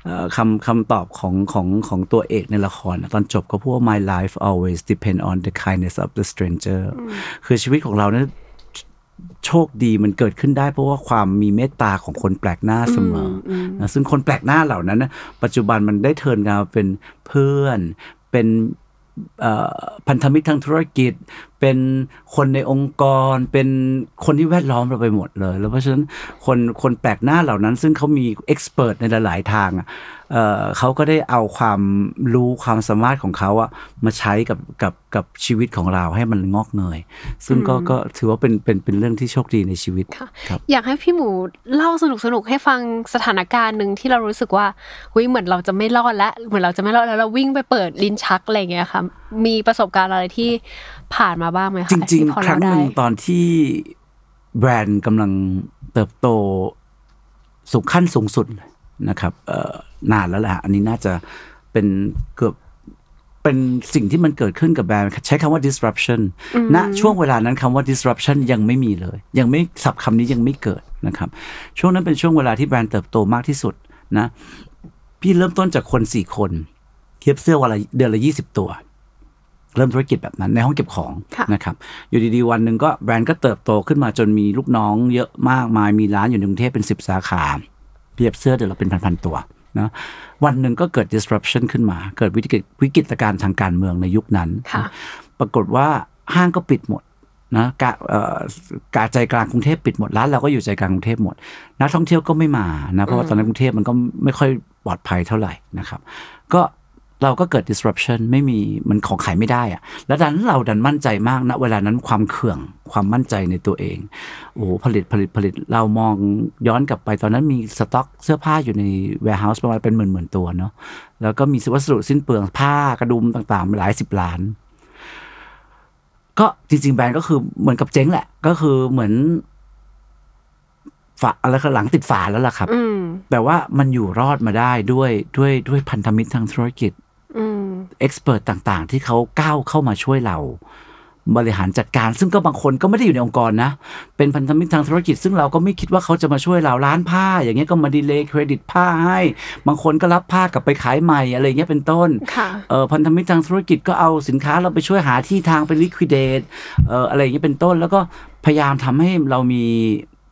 เอ่อคำคำตอบของของของตัวเอกในละครนะตอนจบก็พูดว่า my life always depend on the kindness of the stranger คือชีวิตของเราเนี่ยโชคดีมันเกิดขึ้นได้เพราะว่าความมีเมตตาของคนแปลกหน้าเสมออนะซึ่งคนแปลกหน้าเหล่านั้นนะปัจจุบันมันได้เทิร์นมาเป็นเพื่อน เป็นพันธมิตรทางธุรกิจ เป็นคนในองค์กร เป็นคนที่แวดล้อมเราไปหมดเลย แล้วเพราะฉะนั้นคนคนแปลกหน้าเหล่านั้น ซึ่งเขามีเอ็กซ์เพรสในหลาย ๆ ทางอะเอ่อเขาก็ได้เอาความรู้ความสามารถของเขาอะมาใช้กับกับกับชีวิตของเราให้มันงอกเงยซึ่งก็ก็ถือว่าเป็นเป็นเป็นเรื่องที่โชคดีในชีวิตค่ะครับอยากให้พี่หมูเล่าสนุกสนุกๆให้ฟังสถานการณ์หนึ่งที่เรารู้สึกว่าเฮ้ยเหมือนเราจะไม่รอดแล้วเหมือนเราจะไม่รอดแล้วเราวิ่งไปเปิดลิ้นชักอะไรอย่างเงี้ยค่ะมีประสบการณ์อะไรที่ผ่านมาบ้างไหมคะจริงที่พอๆครั้งหนึ่งเาได้ตอนที่แบรนด์กำลังเติบโตสูงขั้นสูงสุดเลยนะครับเอ่อนานแล้วแหละอันนี้น่าจะเป็นเกือบเป็นสิ่งที่มันเกิดขึ้นกับแบรนด์ใช้คำว่า disruption ณช่วงเวลานั้นคำว่า disruption ยังไม่มีเลย ยังไม่สับคำนี้ยังไม่เกิดนะครับ ช่วงนั้นเป็นช่วงเวลาที่แบรนด์เติบโตมากที่สุดนะ พี่เริ่มต้นจากคนสี่คนเย็บเสื้อวันละเดือนละยี่สิบตัว เริ่มธุรกิจแบบนั้นในห้องเก็บของค่ะนะครับอยู่ดีๆวันหนึ่งก็แบรนด์ก็เติบโตขึ้นมาจนมีลูกน้องเยอะมากมายมีร้านอยู่ในกรุงเทพเป็นสิบสาขาเพียบเสื้อเดือนละเป็นพันๆตัวนะวันหนึ่งก็เกิด disruption ขึ้นมา เกิดวิกฤตวิกฤตการณ์ทางการเมืองในยุคนั้นค่ะปรากฏว่าห้างก็ปิดหมดนะกะเอ่อกาใจกลางกรุงเทพปิดหมดร้านเราก็อยู่ใจกลางกรุงเทพหมดนักท่องเที่ยวก็ไม่มานะเพราะว่าตอนนั้นกรุงเทพมันก็ไม่ค่อยปลอดภัยเท่าไหร่นะครับ ก็ เราก็เกิด disruption ไม่มีมันของขายไม่ได้อะแล้วดันเราดันมั่นใจมากนะเวลานั้นความเขื่องความมั่นใจในตัวเอง โอ้โหผลิตผลิตผลิตเรามองย้อนกลับไปตอนนั้นมีสต็อกเสื้อผ้าอยู่ใน warehouse ประมาณเป็นหมื่นหมื่นๆตัวเนาะแล้วก็มีวัสดุสิ้นเปลืองผ้ากระดุมต่างๆ หลายสิบล้าน ก็จริง ๆ แบรนด์ก็คือเหมือนกับเจ๊งแหละ ก็คือเหมือนฝาอะไรข้างหลังติดฝาแล้วล่ะครับอืมแต่ว่ามันอยู่รอดมาได้ด้วยด้วยด้วยพันธมิตรทางธุรกิจอืม เอ็กซ์เพรสต่างๆ ที่เขาก้าวเข้ามาช่วยเรา บริหารจัดการ ซึ่งก็บางคนก็ไม่ได้อยู่ในองค์กรนะ เป็นพันธมิตรทางธุรกิจ ซึ่งเราก็ไม่คิดว่าเขาจะมาช่วยเราร้านผ้า อย่างเงี้ยก็มาดีเลย์เครดิตผ้าให้ บางคนก็รับผ้ากลับไปขายใหม่อะไรเงี้ยเป็นต้นค่ะเออพันธมิตรทางธุรกิจก็เอาสินค้าเราไปช่วยหาที่ทางไปลิควิดเดตเอออะไรอย่างเงี้ยเป็นต้น แล้วก็พยายามทำให้เรามี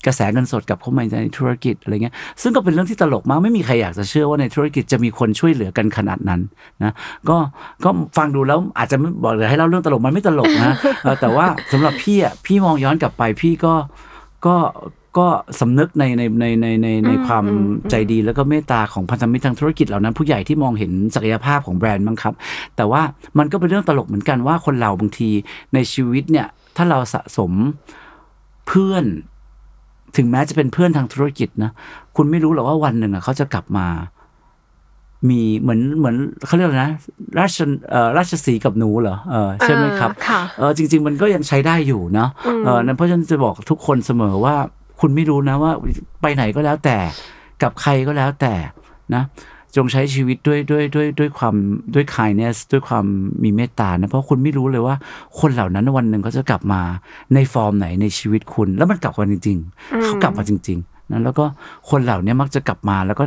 กระแสเงินสดกลับเข้ามาในธุรกิจอะไรเงี้ยซึ่งก็เป็นเรื่องที่ตลกมากไม่มีใครอยากจะเชื่อว่าในธุรกิจจะมีคนช่วยเหลือกันขนาดนั้นนะก็ก็ฟังดูแล้วอาจจะไม่บอกเลยให้เล่าเรื่องตลกมันไม่ตลกนะเออแต่ว่าสำหรับพี่อะพี่มองย้อนกลับไปพี่ก็ก็ก็สำนึกในในในในในในความใจดีแล้วก็เมตตาของพันธมิตรทางธุรกิจเหล่านั้น ผู้ใหญ่ที่มองเห็นศักยภาพของแบรนด์บ้างครับ แต่ว่ามันก็เป็นเรื่องตลกเหมือนกันว่าคนเราบางทีในชีวิตเนี่ย ถ้าเราสะสมเพื่อน ถึงแม้จะเป็นเพื่อนทางธุรกิจนะคุณไม่รู้หรอกว่าวันหนึ่งอะเขาจะกลับมา มีเหมือนเหมือนเขาเรียกอะไรนะ ราชเอ่อราชสีห์กับหนูเหรอเออใช่ไหมครับอ่าค่ะเออจริง ๆ มันก็ยังใช้ได้อยู่เนาะเออนั่นเพราะฉะนั้นจะบอกทุกคนเสมอว่า คุณไม่รู้นะว่า ไปไหนก็แล้วแต่ กับใครก็แล้วแต่นะ จงใช้ชีวิตด้วยด้วยด้วยด้วยความด้วย kindness ด้วยความมีเมตตานะเพราะคุณไม่รู้เลยว่า คนเหล่านั้นวันหนึ่งเขาจะกลับมาในฟอร์มไหนในชีวิตคุณ แล้วมันกลับมาจริง ๆ เขากลับมาจริงๆนะแล้วก็คนเหล่านี้มักจะกลับมาแล้วก็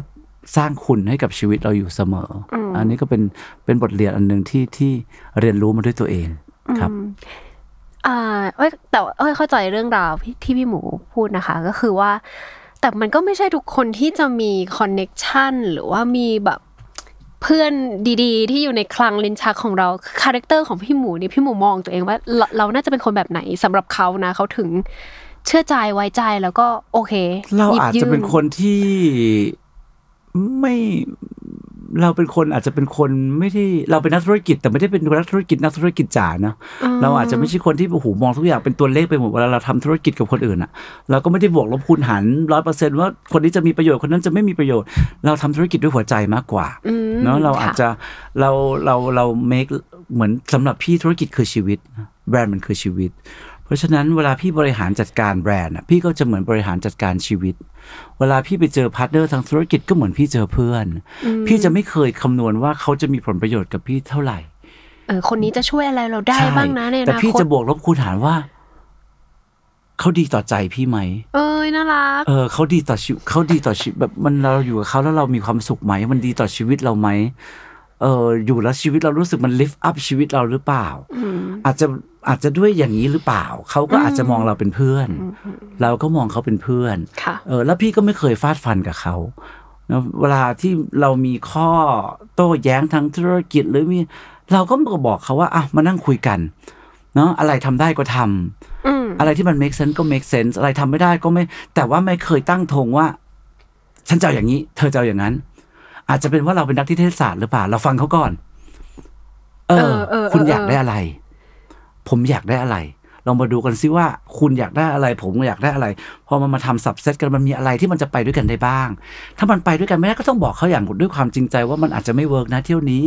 สร้างคุณให้กับชีวิตเราอยู่เสมอออันนี้ก็เป็นเป็นบทเรียนอันหนึ่งที่ที่เรียนรู้มาด้วยตัวเองครับอ่าเอ้ยแต่ว่าเอ้ยเข้าใจเรื่องราวที่ที่พี่หมูพูดนะคะ ก็คือว่า แต่มันก็ไม่ใช่ทุกคนที่จะมี connection หรือว่ามีแบบเพื่อนดีๆ ที่อยู่ในคลังลิ้นชักของเรา character ของพี่หมูนี่พี่หมูมองตัวเองว่าเราเราน่าจะเป็นคนแบบไหนสำหรับเขานะเขาถึงเชื่อใจไว้ใจแล้วก็โอเค เราหยิบอาจจะยื่เป็นคนที่ไม่ เราเป็นคนอาจจะเป็นคนไม่ได้เราเป็นนักธุรกิจ แต่ไม่ได้เป็นนักธุรกิจนักธุรกิจจ๋าเนาะเราอาจจะไม่ใช่คนที่โอ้โหมองทุกอย่างเป็นตัวเลขไปหมดเวลาเราทำธุรกิจกับคนอื่นอะเราก็ไม่ได้บวกลบคูณหารร้อยเปอร์เซ็นว่าคนนี้จะมีประโยชน์คนนั้นจะไม่มีประโยชน์ เราทำธุรกิจด้วยหัวใจมากกว่าอืมเนาะเราค่ะอาจจะเราเราเรา make เหมือนสำหรับพี่ธุรกิจคือชีวิตนะแบรนด์มันคือชีวิต เพราะฉะนั้นเวลาพี่บริหารจัดการแบรนด์อะพี่ก็จะเหมือนบริหารจัดการชีวิต เวลาพี่ไปเจอพาร์ทเนอร์ทางธุรกิจก็เหมือนพี่เจอเพื่อน พี่จะไม่เคยคำนวณว่าเขาจะมีผลประโยชน์กับพี่เท่าไหร่ เออ คนนี้จะช่วยอะไรเราได้ใช่บ้างนะในอแต่นาพี่คตจะบวกลบคูณหารว่าเขาดีต่อใจพี่ไหม เอ้ยน่ารัก เออเขาดีต่อชีวิตเขาดีต่อชีวิตแบบมันเราอยู่กับเขาแล้วเรามีความสุขไหม มันดีต่อชีวิตเราไหมเอออยู่แล้วชีวิตเรารู้สึกมัน lift up ชีวิตเราหรือเปล่า อาจจะ อาจจะด้วยอย่างนี้หรือเปล่า เขาก็อาจจะมองเราเป็นเพื่อน เราก็มองเขาเป็นเพื่อนค่ะเออแล้วพี่ก็ไม่เคยฟาดฟันกับเขานะเวลาที่เรามีข้อโต้แย้งทางธุรกิจหรือมี เราก็บอกเขาว่าอะมานั่งคุยกันเนาะอะไรทำได้ก็ทำอืมอะไรที่มัน make sense ก็ make sense อะไรทำไม่ได้ก็ไม่ แต่ว่าไม่เคยตั้งธงว่า ฉันจะเอาอย่างนี้ เธอจะเอาอย่างนั้น อาจจะเป็นว่าเราเป็นนักที่เทศศาสตร์หรือเปล่า เราฟังเขาก่อน เอเอออเออคุณเออออยากได้อะไร ผมอยากได้อะไร ลองมาดูกันซิว่าคุณอยากได้อะไร ผมอยากได้อะไร พอมันมาทำ subset กันมันมีอะไรที่มันจะไปด้วยกันได้บ้าง ถ้ามันไปด้วยกันไม่ได้ก็ต้องบอกเขาอย่างด้วยความจริงใจว่ามันอาจจะไม่ work นะเที่ยวนี้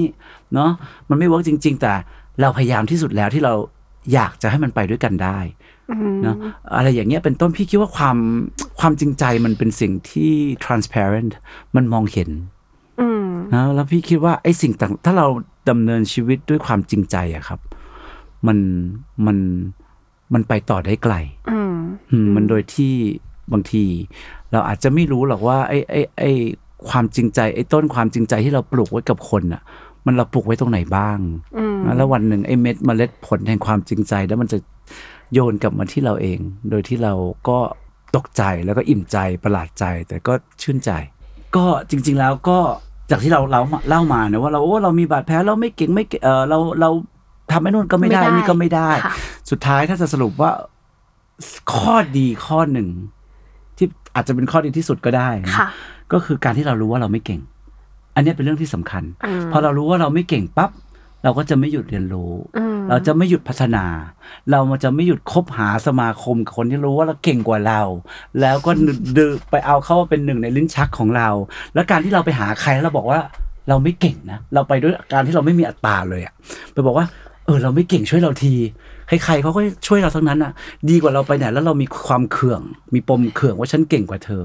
เนาะมันไม่ work จริง ๆ แต่เราพยายามที่สุดแล้วที่เราอยากจะให้มันไปด้วยกันได้เนอะอะไรอย่างเงี้ยเป็นต้นพี่คิดว่าความความจริงใจมันเป็นสิ่งที่ transparent มันมองเห็นอืมนะแล้วพี่คิดว่าไอ้สิ่งต่างถ้าเราดำเนินชีวิตด้วยความจริงใจอะครับ มันมันมันไปต่อได้ไกลอืมอืมมันโดยที่บางที เราอาจจะไม่รู้หรอกว่า ไอ้ไอ้ไอ้ความจริงใจไอ้ต้นความจริงใจที่เราปลูกไว้กับคนอะมันเราปลูกไว้ตรงไหนบ้างอืมนะแล้ววันหนึ่งไอ้เม็ดเมล็ดผลแห่งความจริงใจ แล้วมันจะโยนกลับมาที่เราเอง โดยที่เราก็ตกใจแล้วก็อิ่มใจประหลาดใจแต่ก็ชื่นใจ ก็จริง ๆแล้วก็จากที่เราเล่ามาเล่ามานะว่าเราโอ้เรามีบาดแผลเราไม่เก่งไม่เก่งเออเราเรา ทำไอ้นู่นก็ไม่ได้ไม่ได้นี่ก็ไม่ได้ ค่ะ สุดท้ายถ้าจะสรุปว่าข้อดีข้อหนึ่ง ที่อาจจะเป็นข้อดีที่สุดก็ได้นะ ค่ะ ก็คือการที่เรารู้ว่าเราไม่เก่ง อันเนี้ยเป็นเรื่องที่สำคัญ อืม พอเรารู้ว่าเราไม่เก่งปั๊บเราก็จะไม่หยุดเรียนรู้ อืม เราจะไม่หยุดพัฒนา เรามันจะไม่หยุดคบหาสมาคมกับคนที่รู้ว่าเราเก่งกว่าเรา แล้วก็ดึไปเอาเข้ามาเป็นหนึ่งในลิ้นชักของเรา แล้วการที่เราไปหาใครแล้วเราบอกว่าเราไม่เก่งนะ เราไปด้วยการที่เราไม่มีอัตตราเลยอะไปบอกว่า เออเราไม่เก่งช่วยเราทีใครๆเขาก็ช่วยเราทั้งนั้นอะดีกว่าเราไปไหนแล้วเรามีความเขื่อง มีปมเขื่องว่าฉันเก่งกว่าเธอ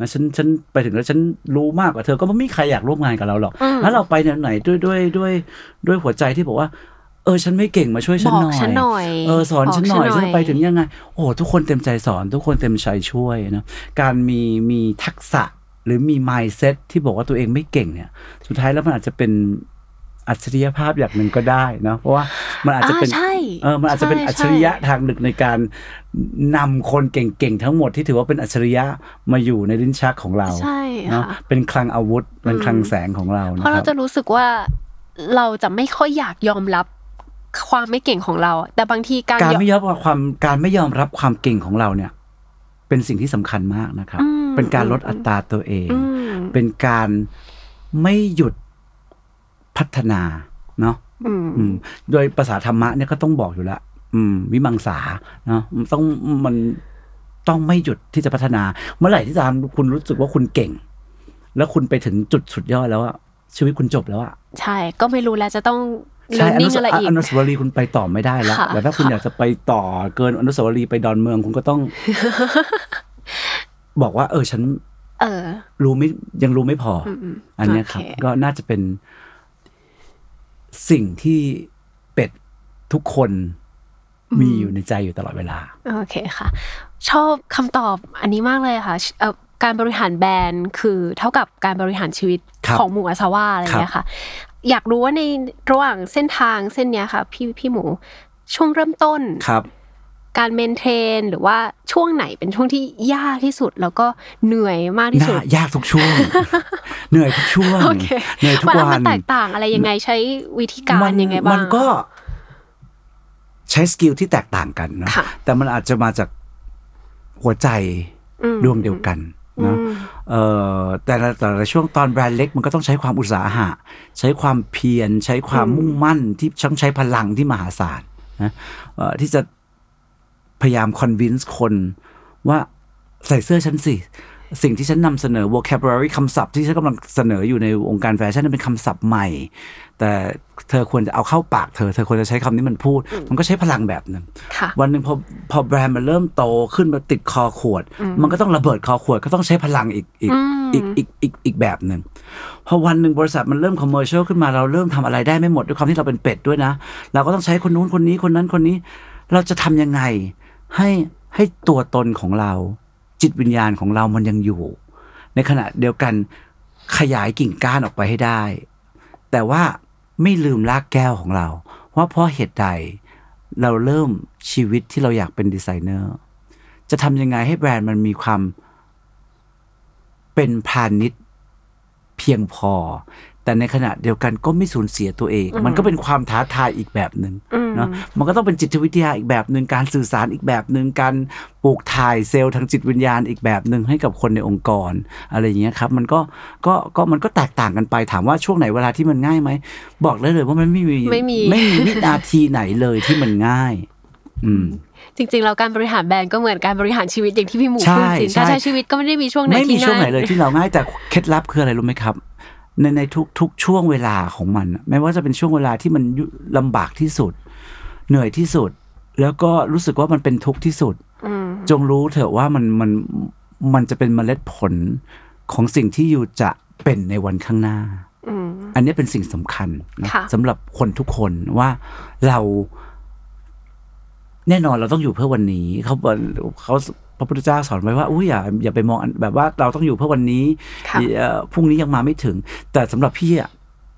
นะฉันฉันไปถึงแล้วฉันรู้มากกว่าเธอก็ไม่มีใครอยากร่วมงานกับเราหรอกอืมแล้วเราไปไหนๆด้วยด้วยด้วยด้วยหัวใจที่บอกว่าเออฉันไม่เก่งมาช่วยฉันบอกหน่อยฉันหน่อย เออสอนฉันหน่อยบอกฉัฉันนหน่อยไปถึงยังไง โอ้ทุกคนเต็มใจสอนทุกคนเต็มใจช่วยนะการมีมีทักษะหรือมี mindset ที่บอกว่าตัวเองไม่เก่งเนี่ย สุดท้ายแล้วมันอาจจะเป็น อัจฉริยภาพอย่างหนึ่งก็ได้นะเพราะว่ามันอาจจะเป็นอ่าใช่เออมันอาจจะเป็นใช่อัจฉริยะทางหนึ่งในการนำคนเก่งๆทั้งหมดที่ถือว่าเป็นอัจฉริยะมาอยู่ในลิ้นชักของเราใช่เนาะค่ะเป็นคลังอาวุธเป็นคลังแสงของเราเพนะราะคเรารับจะรู้สึกว่าเราจะไม่ค่อยอยากยอมรับความไม่เก่งของเรา แต่บางทีการการยอมไม่ยอมรับความการไม่ยอมรับความเก่งของเราเนี่ย เป็นสิ่งที่สำคัญมากนะครับอืมเป็นการลดอัตราตัวเองอืมเป็นการไม่หยุด พัฒนาเนาะอืมอืมโดยภาษาธรรมะเนี่ยก็ต้องบอกอยู่แล้วอืมวิมังสาเนาะมันต้องมันต้องไม่หยุดที่จะพัฒนา เมื่อไหร่ที่ตามคุณรู้สึกว่าคุณเก่ง แล้วคุณไปถึงจุดสุดยอดแล้วอะชีวิตคุณจบแล้วอะใช่ ก็ไม่รู้แล้วจะต้องใช่อนุ learning สอะไรอีกอนุสาวรีย์คุณไปต่อไม่ได้แล้วค่ะแต่ถ้าคุณค่ะอยากจะไปต่อเกินอนุสาวรีย์ไปดอนเมืองคุณก็ต้อง บอกว่า เออฉัน เออ รู้ไม่ยังรู้ไม่พอออืมอันเนี้ยครับโอเคก็น่าจะเป็น สิ่งที่เป็ดทุกคนมีอยู่ในใจอยู่ตลอดเวลา โอเคค่ะ ชอบคำตอบอันนี้มากเลยค่ะเอ่อการบริหารแบรนด์คือเท่ากับการบริหารชีวิตครับของหมู่อาซาว่าอะไรเงี้ยค่ะ อยากรู้ว่าในระหว่างเส้นทางเส้นเนี้ยค่ะ พี่พี่หมูช่วงเริ่มต้นครับ การเมนเทนหรือว่าช่วงไหนเป็นช่วงที่ยากที่สุด แล้วก็เหนื่อยมากที่สุดน่ายากทุกช่วง เหนื่อยทุกช่วงโอเคเหนื่อยทุกมันวัมันนแตกต่างอะไรยังไงใช้วิธีการยังไงบ้างมันก็ใช้สกิลที่แตกต่างกันนะค่ะแต่มันอาจจะมาจากหัวใจอืมดวงเดียวกันนะอืมเอ่อแต่ละแต่ละช่วงตอนแบรนด์เล็กมันก็ต้องใช้ความอุตสาหะ ใช้ความเพียรใช้ความมุ่งมั่นที่ต้องใช้พลังที่มหาศาลนะเอ่อที่จะ พยายามคอนวินส์คนว่าใส่เสื้อฉันสิ สิ่งที่ฉันนำเสนอ vocabulary คำศัพท์ที่ฉันกำลังเสนออยู่ในวงการแฟชั่นนั้นเป็นคำศัพท์ใหม่ แต่เธอควรจะเอาเข้าปากเธอ เธอควรจะใช้คำนี้มันพูด มันก็ใช้พลังแบบหนึ่งค่ะวันหนึ่งพอพอแบรนด์มันเริ่มโตขึ้นมาติดคอขวด มันก็ต้องระเบิดคอขวด ก็ต้องใช้พลังอีกอีกอืมอีกอีกอีกอีกแบบหนึ่งพอวันหนึ่งบริษัทมันเริ่ม commercial ขึ้นมาเราเริ่มทำอะไรได้ไม่หมดด้วยความที่เราเป็นเป็ดด้วยนะ เราก็ต้องใช้คนนู้นคนนี้คนนั้นคนนี้ เราจะทำยังไง ให้ให้ตัวตนของเรา จิตวิญญาณของเรามันยังอยู่ ในขณะเดียวกันขยายกิ่งก้านออกไปให้ได้ แต่ว่าไม่ลืมรากแก้วของเรา ว่าเพราะเหตุใดเราเริ่มชีวิตที่เราอยากเป็นดีไซเนอร์ จะทำยังไงให้แบรนด์มันมีความเป็นพาณิชย์เพียงพอ แต่ในขณะเดียวกันก็ไม่สูญเสียตัวเอง มันก็เป็นความท้าทายอีกแบบหนึ่งอืมเนาะมันก็ต้องเป็นจิตวิทยาอีกแบบหนึ่งการสื่อสารอีกแบบหนึ่งการปลูกถ่ายเซลล์ทางจิตวิญญาณอีกแบบหนึ่งให้กับคนในองค์กร อะไรอย่างเงี้ยครับมันก็ก็ก็มันก็แตกต่างกันไปถามว่าช่วงไหนเวลาที่มันง่ายไหมบอกได้เลยว่ามันไม่มีไม่มีไม่มีวินาทีไหนเลยที่มันง่าย อืมจริงๆแล้วการบริหารแบรนด์ก็เหมือนการบริหารชีวิตอย่างที่พี่หมูใช่พูดจริงใช่การใช้ชีวิตก็ไม่ได้มีช่วงไหนไม่มีที่ช่วงไหนง่ายเลยที่เราง่ายแต่เคล็ดลับคืออะไรรู้ไหมครับ ในในทุกทุกช่วงเวลาของมันอะไม่ว่าจะเป็นช่วงเวลาที่มันยุลำบากที่สุด เหนื่อยที่สุด แล้วก็รู้สึกว่ามันเป็นทุกข์ที่สุดอืมจงรู้เถอะว่ามันมันมันจะเป็นเมล็ดผลของสิ่งที่อยู่จะเป็นในวันข้างหน้าอืมอันนี้เป็นสิ่งสำคัญนะค่ะสำหรับคนทุกคนว่าเรา แน่นอนเราต้องอยู่เพื่อวันนี้ เขาบอกเขา พระพุทธเจ้าสอนไว้ว่าอุ้ยอย่าอย่าไปมองอันแบบว่าเราต้องอยู่เพื่อวันนี้ค่ะเอ่อพรุ่งนี้ยังมาไม่ถึง แต่สำหรับพี่อะ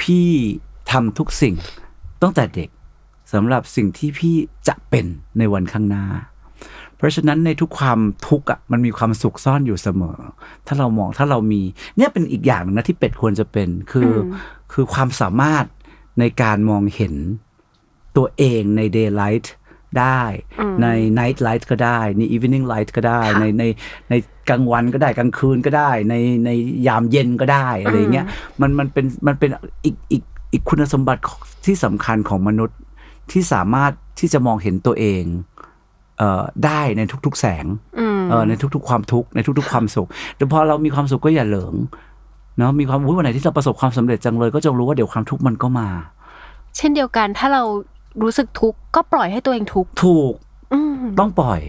พี่ทำทุกสิ่งตั้งแต่เด็กสำหรับสิ่งที่พี่จะเป็นในวันข้างหน้า เพราะฉะนั้นในทุกความทุกข์อะมันมีความสุขซ่อนอยู่เสมอ ถ้าเรามองถ้าเรามี เนี่ยเป็นอีกอย่างหนึงนะที่เป็ดควรจะเป็นคืออมคือความสามารถในการมองเห็นตัวเองใน daylight ได้อืมใน night light ก็ได้ใน evening light ก็ได้ค่ะในในในกลางวันก็ได้กลางคืนก็ได้ ในในยามเย็นก็ได้อะไรอย่างเงี้ยมันมันเป็นมันเป็นอีกอีกอีกคุณสมบัติที่สำคัญของมนุษย์ที่สามารถที่จะมองเห็นตัวเองเอ่อได้ในทุก ๆ แสงอืมเออในทุก ๆ ความทุกข์ในทุก ๆ ความสุขแต่พอเรามีความสุขก็อย่าเหลิงเนาะมีความรู้วันไหนที่เราประสบความสำเร็จจังเลย ก็จงรู้ว่าเดี๋ยวความทุกข์มันก็มา เช่นเดียวกันถ้าเรา รู้สึกทุกข์ก็ปล่อยให้ตัวเองทุกข์ถูกอืมต้องปล่อย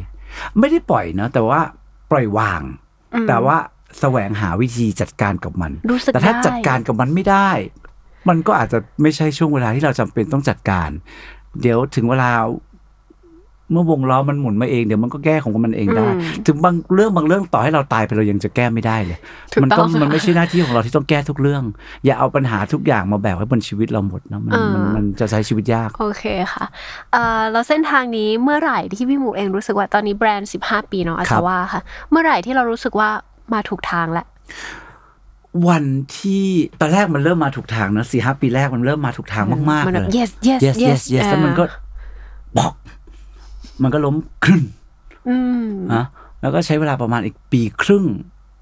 ไม่ได้ปล่อยนะแต่ว่าปล่อยวางอืมแต่ว่าแสวงหาวิธีจัดการกับมันรู้สึกแต่ถ้าได้จัดการกับมันไม่ได้ มันก็อาจจะไม่ใช่ช่วงเวลาที่เราจำเป็นต้องจัดการ เดี๋ยวถึงเวลา เมื่อวงล้อมันหมุนมาเองเดี๋ยวมันก็แก้ของมันเองได้อืมถึงบางเรื่องบางเรื่องต่อให้เราตายไปเรายังจะแก้ไม่ได้เลยถูกมันต้ก็องมันไม่ใช่หน้าที่ของเราที่ต้องแก้ทุกเรื่อง อย่าเอาปัญหาทุกอย่างมาแบกไว้บนชีวิตเราหมดนะมันอ่ามัมันมันจะใช้ชีวิตยากโอเคค่ะเอ่อแล้วเส้นทางนี้เมื่อไหร่ที่พี่หมูเองรู้สึกว่าตอนนี้แบรนด์ 15 ปีเนาะอาครัชบว่าค่ะ เมื่อไหร่ที่เรารู้สึกว่ามาถูกทางแล้ววันที่ตอนแรกมันเริ่มมาถูกทางนะสี่ห้าปีแรกมันเริ่มมาถูกทางมากมันๆแบเลบย yes yes yes yes yes แล้วมันก็เออบอก มันก็ล้มครึ่งอืมนะแล้วก็ใช้เวลาประมาณอีกปีครึ่ง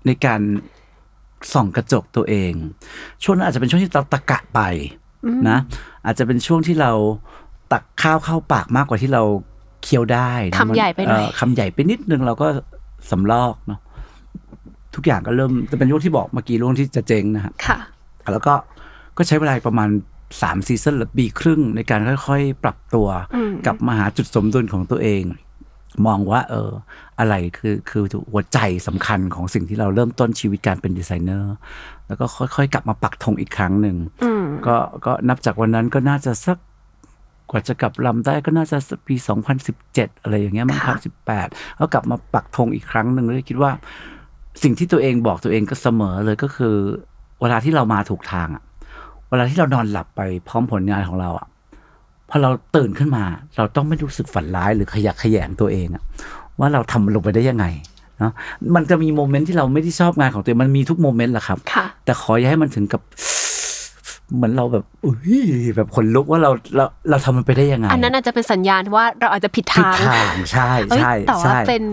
ในการส่องกระจกตัวเอง ช่วงนั้นอาจจะเป็นช่วงที่เราตะกะไปนะ อาจจะเป็นช่วงที่เราตักข้าวเข้าปากมากกว่าที่เราเคี้ยวได้นะคำใหญ่ไปหน่อยคำใหญ่ไปนิดนึงเราก็สำรอกเนาะทุกอย่างก็เริ่มจะเป็นช่วงที่บอกเมื่อกี้ช่วงที่จะเจ๊งนะฮะค่ะแล้วก็ก็ใช้เวลาประมาณ สาม season หรือปีครึ่งในการค่อยๆ ปรับตัวอืมกลับมาหาจุดสมดุลของตัวเอง มองว่า เออ อะไรคือคือหัวใจสำคัญของสิ่งที่เราเริ่มต้นชีวิตการเป็นดีไซเนอร์ แล้วก็ค่อยๆ กลับมาปักธงอีกครั้งหนึ่งอืมก็ก็นับจากวันนั้นก็น่าจะสักกว่าจะกลับลำได้ก็น่าจะสักปี 2017 อะไรอย่างเงี้ยมั้งครับ18แล้วกลับมาปักธงอีกครั้งหนึ่งเลยคิดว่า สิ่งที่ตัวเองบอกตัวเองก็เสมอเลยก็คือ เวลาที่เรามาถูกทางอะ เวลาที่เรานอนหลับไปพร้อมผลงานของเราอะพอเราตื่นขึ้นมา เราต้องไม่รู้สึกฝันร้ายหรือขยักขยงตัวเองอะว่าเราทำมันลงไปได้ยังไงเนาะมันจะมีโมเมนต์ที่เราไม่ได้ชอบงานของตัวเองมันมีทุกโมเมนต์แหละครับค่ะแต่ขออย่าให้มันถึงกับเหมือนเราแบบอุ้ยแบบขนลุกว่าเราเราเราทำมันไปได้ยังไง อันนั้นอาจจะเป็นสัญญาณว่าเราอาจจะผิดผิดทางทางใช่เอ้ยใช่แต่ว่าใช่เป็น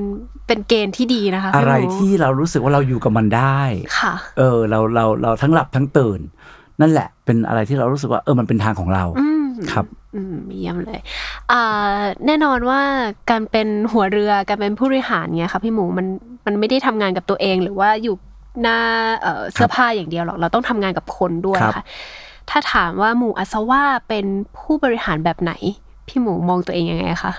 เป็นเกณฑ์ที่ดีนะคะ อะไรพี่หมูที่เรารู้สึกว่าเราอยู่กับมันได้ค่ะ เออเราเราเราทั้งหลับทั้งตื่น นั่นแหละเป็นอะไรที่เรารู้สึกว่าเออมันเป็นทางของเราอืมครับอืมเยี่ยมเลยอ่าแน่นอนว่าการเป็นหัวเรือการเป็นผู้บริหารเนี้ยค่ะพี่หมูมันมันไม่ได้ทำงานกับตัวเอง หรือว่าอยู่หน้าเอ่อเสื้อผ้าอย่างเดียวหรอกเราต้องทำงานกับคนด้วยครับค่ะถ้าถามว่าหมูอัศว่าเป็นผู้บริหารแบบไหน พี่หมูมองตัวเองยังไงคะ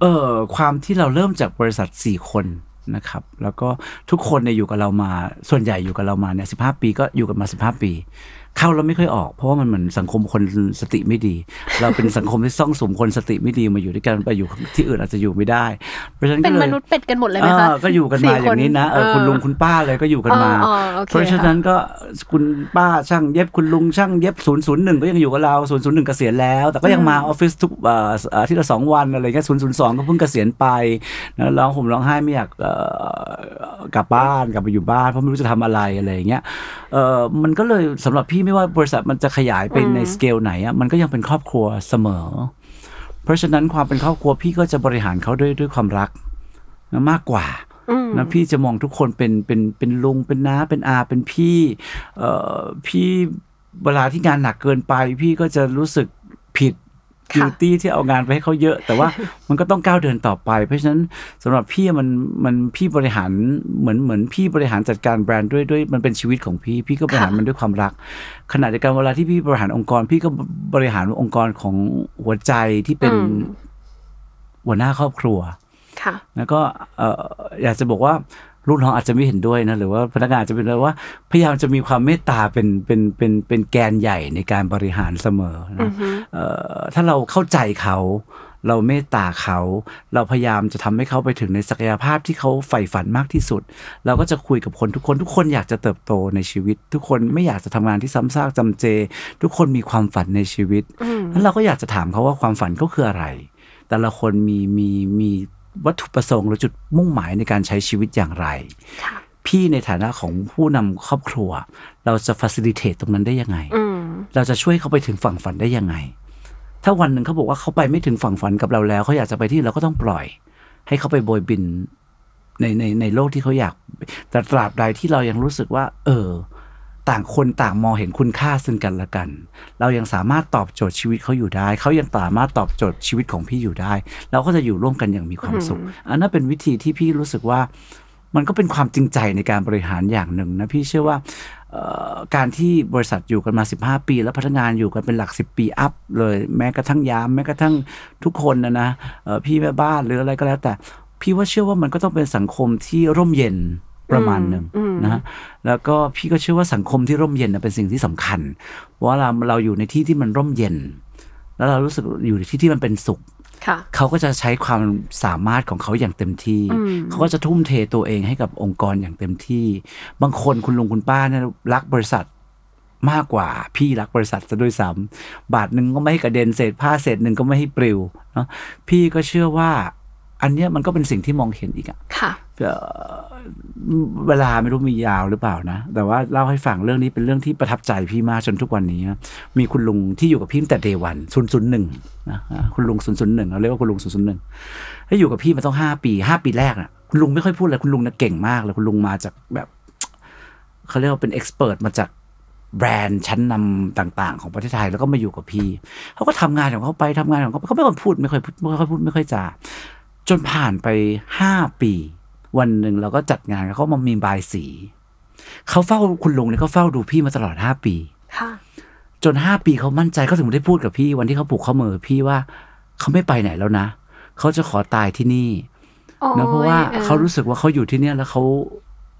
เออความที่เราเริ่มจากบริษัทสี่คนนะครับ แล้วก็ทุกคนเนี่ยอยู่กับเรามาส่วนใหญ่อยู่กับเรามาเนี่ยสิบห้าปีก็อยู่กันมาสิบห้าปี เข้าแล้วไม่ค่อยออก เพราะว่ามันเหมือนสังคมคนสติไม่ดี เราเป็นสังคมที่ซ่องสุมคนสติไม่ดีมาอยู่ด้วยกันไปอยู่ที่อื่นอาจจะอยู่ไม่ได้ เพราะฉะนั้นเป็ก็นเลมยนุษย์เป็ดกันหมดเลยไหมคะเออก็อยู่กันมาอย่างนี้นะเออคุณลุงคุณป้าเลยก็อยู่กันมาอ๋ออ๋อโอเคเพราะฉะนั้นก็คุณป้าช่างเย็บคุณลุงช่างเย็บศูนย์ศูนย์หนึ่งก็ยังอยู่กับเราศูนย์ศูนย์หนึ่งเกษียณแล้ว แต่ก็ยังมาออฟฟิศทุกเอ่ออาที่ละสองวันอะไรเงี้ยศูนย์ศูนย์สองก็เพิ่งเกษียณไปนะร้องผมร้องไห้ไม่อยากเอ่อกลับบ้านกลับไปอยู่บ้านเพราะไม่รู้จะทำอะไรอะไรอย่างเงี้ยเออมันก็เลยสำหรับพี่ไม่ว่าบริษัทมันจะขยายไปในสเกลไหนอะมันก็ยังเป็นครอบครัวเสมอ เพราะฉะนั้นความเป็นครอบครัวพี่ก็จะบริหารเขาด้วยด้วยความรักนะมากกว่าอืมนะพี่จะมองทุกคนเป็นเป็นเป็นลุงเป็นน้าเป็นอาเป็นพี่เอ่อพี่เวลาที่งานหนักเกินไป พี่ก็จะรู้สึกผิด ค่ะกิวตี้ที่เอางานไปให้เขาเยอะ แต่ว่ามันก็ต้องก้าวเดินต่อไป เพราะฉะนั้นสำหรับพี่มันมันพี่บริหารเหมือนเหมือนพี่บริหารจัดการแบรนด์ด้วยด้วยมันเป็นชีวิตของพี่ พี่ก็บริหารมันด้วยความรัก ขณะเดียวกันเวลาที่พี่บริหารองค์กร พี่ก็บริหารองค์กรของหัวใจที่เป็นอืมหัวหน้าครอบครัวค่ะแล้วก็เอ่ออยากจะบอกว่า ลูกน้องอาจจะไม่เห็นด้วยนะหรือว่าพนักงานอาจจะเป็นเลยว่า พยายามจะมีความเมตตาเป็นเป็นเป็นเป็นแกนใหญ่ในการบริหารเสมออืนะอฮึเอ่อถ้าเราเข้าใจเขาเราเมตตาเขา เราพยายามจะทำให้เขาไปถึงในศักยภาพที่เขาใฝ่ฝันมากที่สุด เราก็จะคุยกับคนทุกคน ทุกคนอยากจะเติบโตในชีวิต ทุกคนไม่อยากจะทำงานที่ซ้ำซากจำเจ ทุกคนมีความฝันในชีวิตอืมนั้นเราก็อยากจะถามเขาว่าความฝันเขาคืออะไร แต่ละคนมีมีมี วัตถุประสงค์หรือจุดมุ่งหมายในการใช้ชีวิตอย่างไรค่ะพี่ในฐานะของผู้นำครอบครัว เราจะ facilitate ตรงนั้นได้ยังไงอืมเราจะช่วยเขาไปถึงฝั่งฝันได้ยังไง ถ้าวันหนึ่งเขาบอกว่าเขาไปไม่ถึงฝั่งฝันกับเราแล้วเขาอยากจะไปที่เราก็ต้องปล่อย ให้เขาไปโบยบินในในในโลกที่เขาอยากแต่ตราบใดที่เรายังรู้สึกว่า เออ ต่างคนต่างมองเห็นคุณค่าซึ่งกันและกัน เรายังสามารถตอบโจทย์ชีวิตเขาอยู่ได้ เขายังสามารถตอบโจทย์ชีวิตของพี่อยู่ได้ เราก็จะอยู่ร่วมกันอย่างมีความสุข อันนั้นเป็นวิธีที่พี่รู้สึกว่ามันก็เป็นความจริงใจในการบริหารอย่างหนึ่งนะพี่เชื่อว่าเอ่อการที่บริษัทอยู่กันมา 15 ปี แล้วพนักงานอยู่กันเป็นหลัก 10 ปีอัพเลยแม้กระทั่งยามแม้กระทั่งทุกคนนะนะเอ่อพี่แม่บ้านหรืออะไรก็แล้วแต่ พี่ว่าเชื่อว่ามันก็ต้องเป็นสังคมที่ร่มเย็น ประมาณหนึ่งอืมนะฮะแล้วก็พี่ก็เชื่อว่าสังคมที่ร่มเย็นนะเป็นสิ่งที่สำคัญเพราะว่าเราเราอยู่ในที่ที่มันร่มเย็น แล้วเรารู้สึกอยู่ในที่ที่มันเป็นสุขค่ะเขาก็จะใช้ความสามารถของเขาอย่างเต็มที่อืมเขาก็จะทุ่มเทตัวเองให้กับองค์กรอย่างเต็มที่ บางคนคุณลุงคุณป้าเนี่ยรักบริษัทมากกว่าพี่รักบริษัทซะด้วยซ้ำบาทหนึ่งก็ไม่ให้กระเด็นเศษผ้าเศษหนึ่งก็ไม่ให้ปลิวเนาะพี่ก็เชื่อว่า อันเนี้ยมันก็เป็นสิ่งที่มองเห็นอีกอะค่ะเอ่อเวลาไม่รู้มียาวหรือเปล่านะ แต่ว่าเล่าให้ฟังเรื่องนี้เป็นเรื่องที่ประทับใจพี่มากจนทุกวันนี้นะมีคุณลุงที่อยู่กับพี่ตั้งแต่เดวันศูนย์ศูนย์หนึ่งนะอ่าคุณลุงศูนย์ศูนย์หนึ่งเราเรียกว่าคุณลุงศูนย์ศูนย์หนึ่งแล้วอยู่กับพี่มาต้องห้าปีห้าปีแรกน่ะคุณลุงไม่ค่อยพูดเลยคุณลุงน่ะเก่งมากเลยคุณลุงมาจากแบบเขาเรียกว่าเป็นเอ็กซ์เพรสมาจากแบรนด์ชั้นนำต่าง ๆ ของประเทศไทยแล้วก็มาอยู่กับพี่เขาก็ทำงานของเขาไปทำงานของเขาไปเขาไม่ค่อยพูดไม่ค่อยพูดไม่ค่อยพูดไม่ค่อยจา จนผ่านไปห้าปี วันหนึ่งเราก็จัดงานเขามามีบายสี เขาเฝ้าคุณลุงเนี่ยเขาเฝ้าดูพี่มาตลอดห้าปีค่ะจนห้าปีเขามั่นใจเขาถึงได้พูดกับพี่วันที่เขาผูกข้อมือพี่ว่าเขาไม่ไปไหนแล้วนะเขาจะขอตายที่นี่นะเพราะว่าเขารู้สึกว่าเขาอยู่ที่เนี่ยแล้วเขา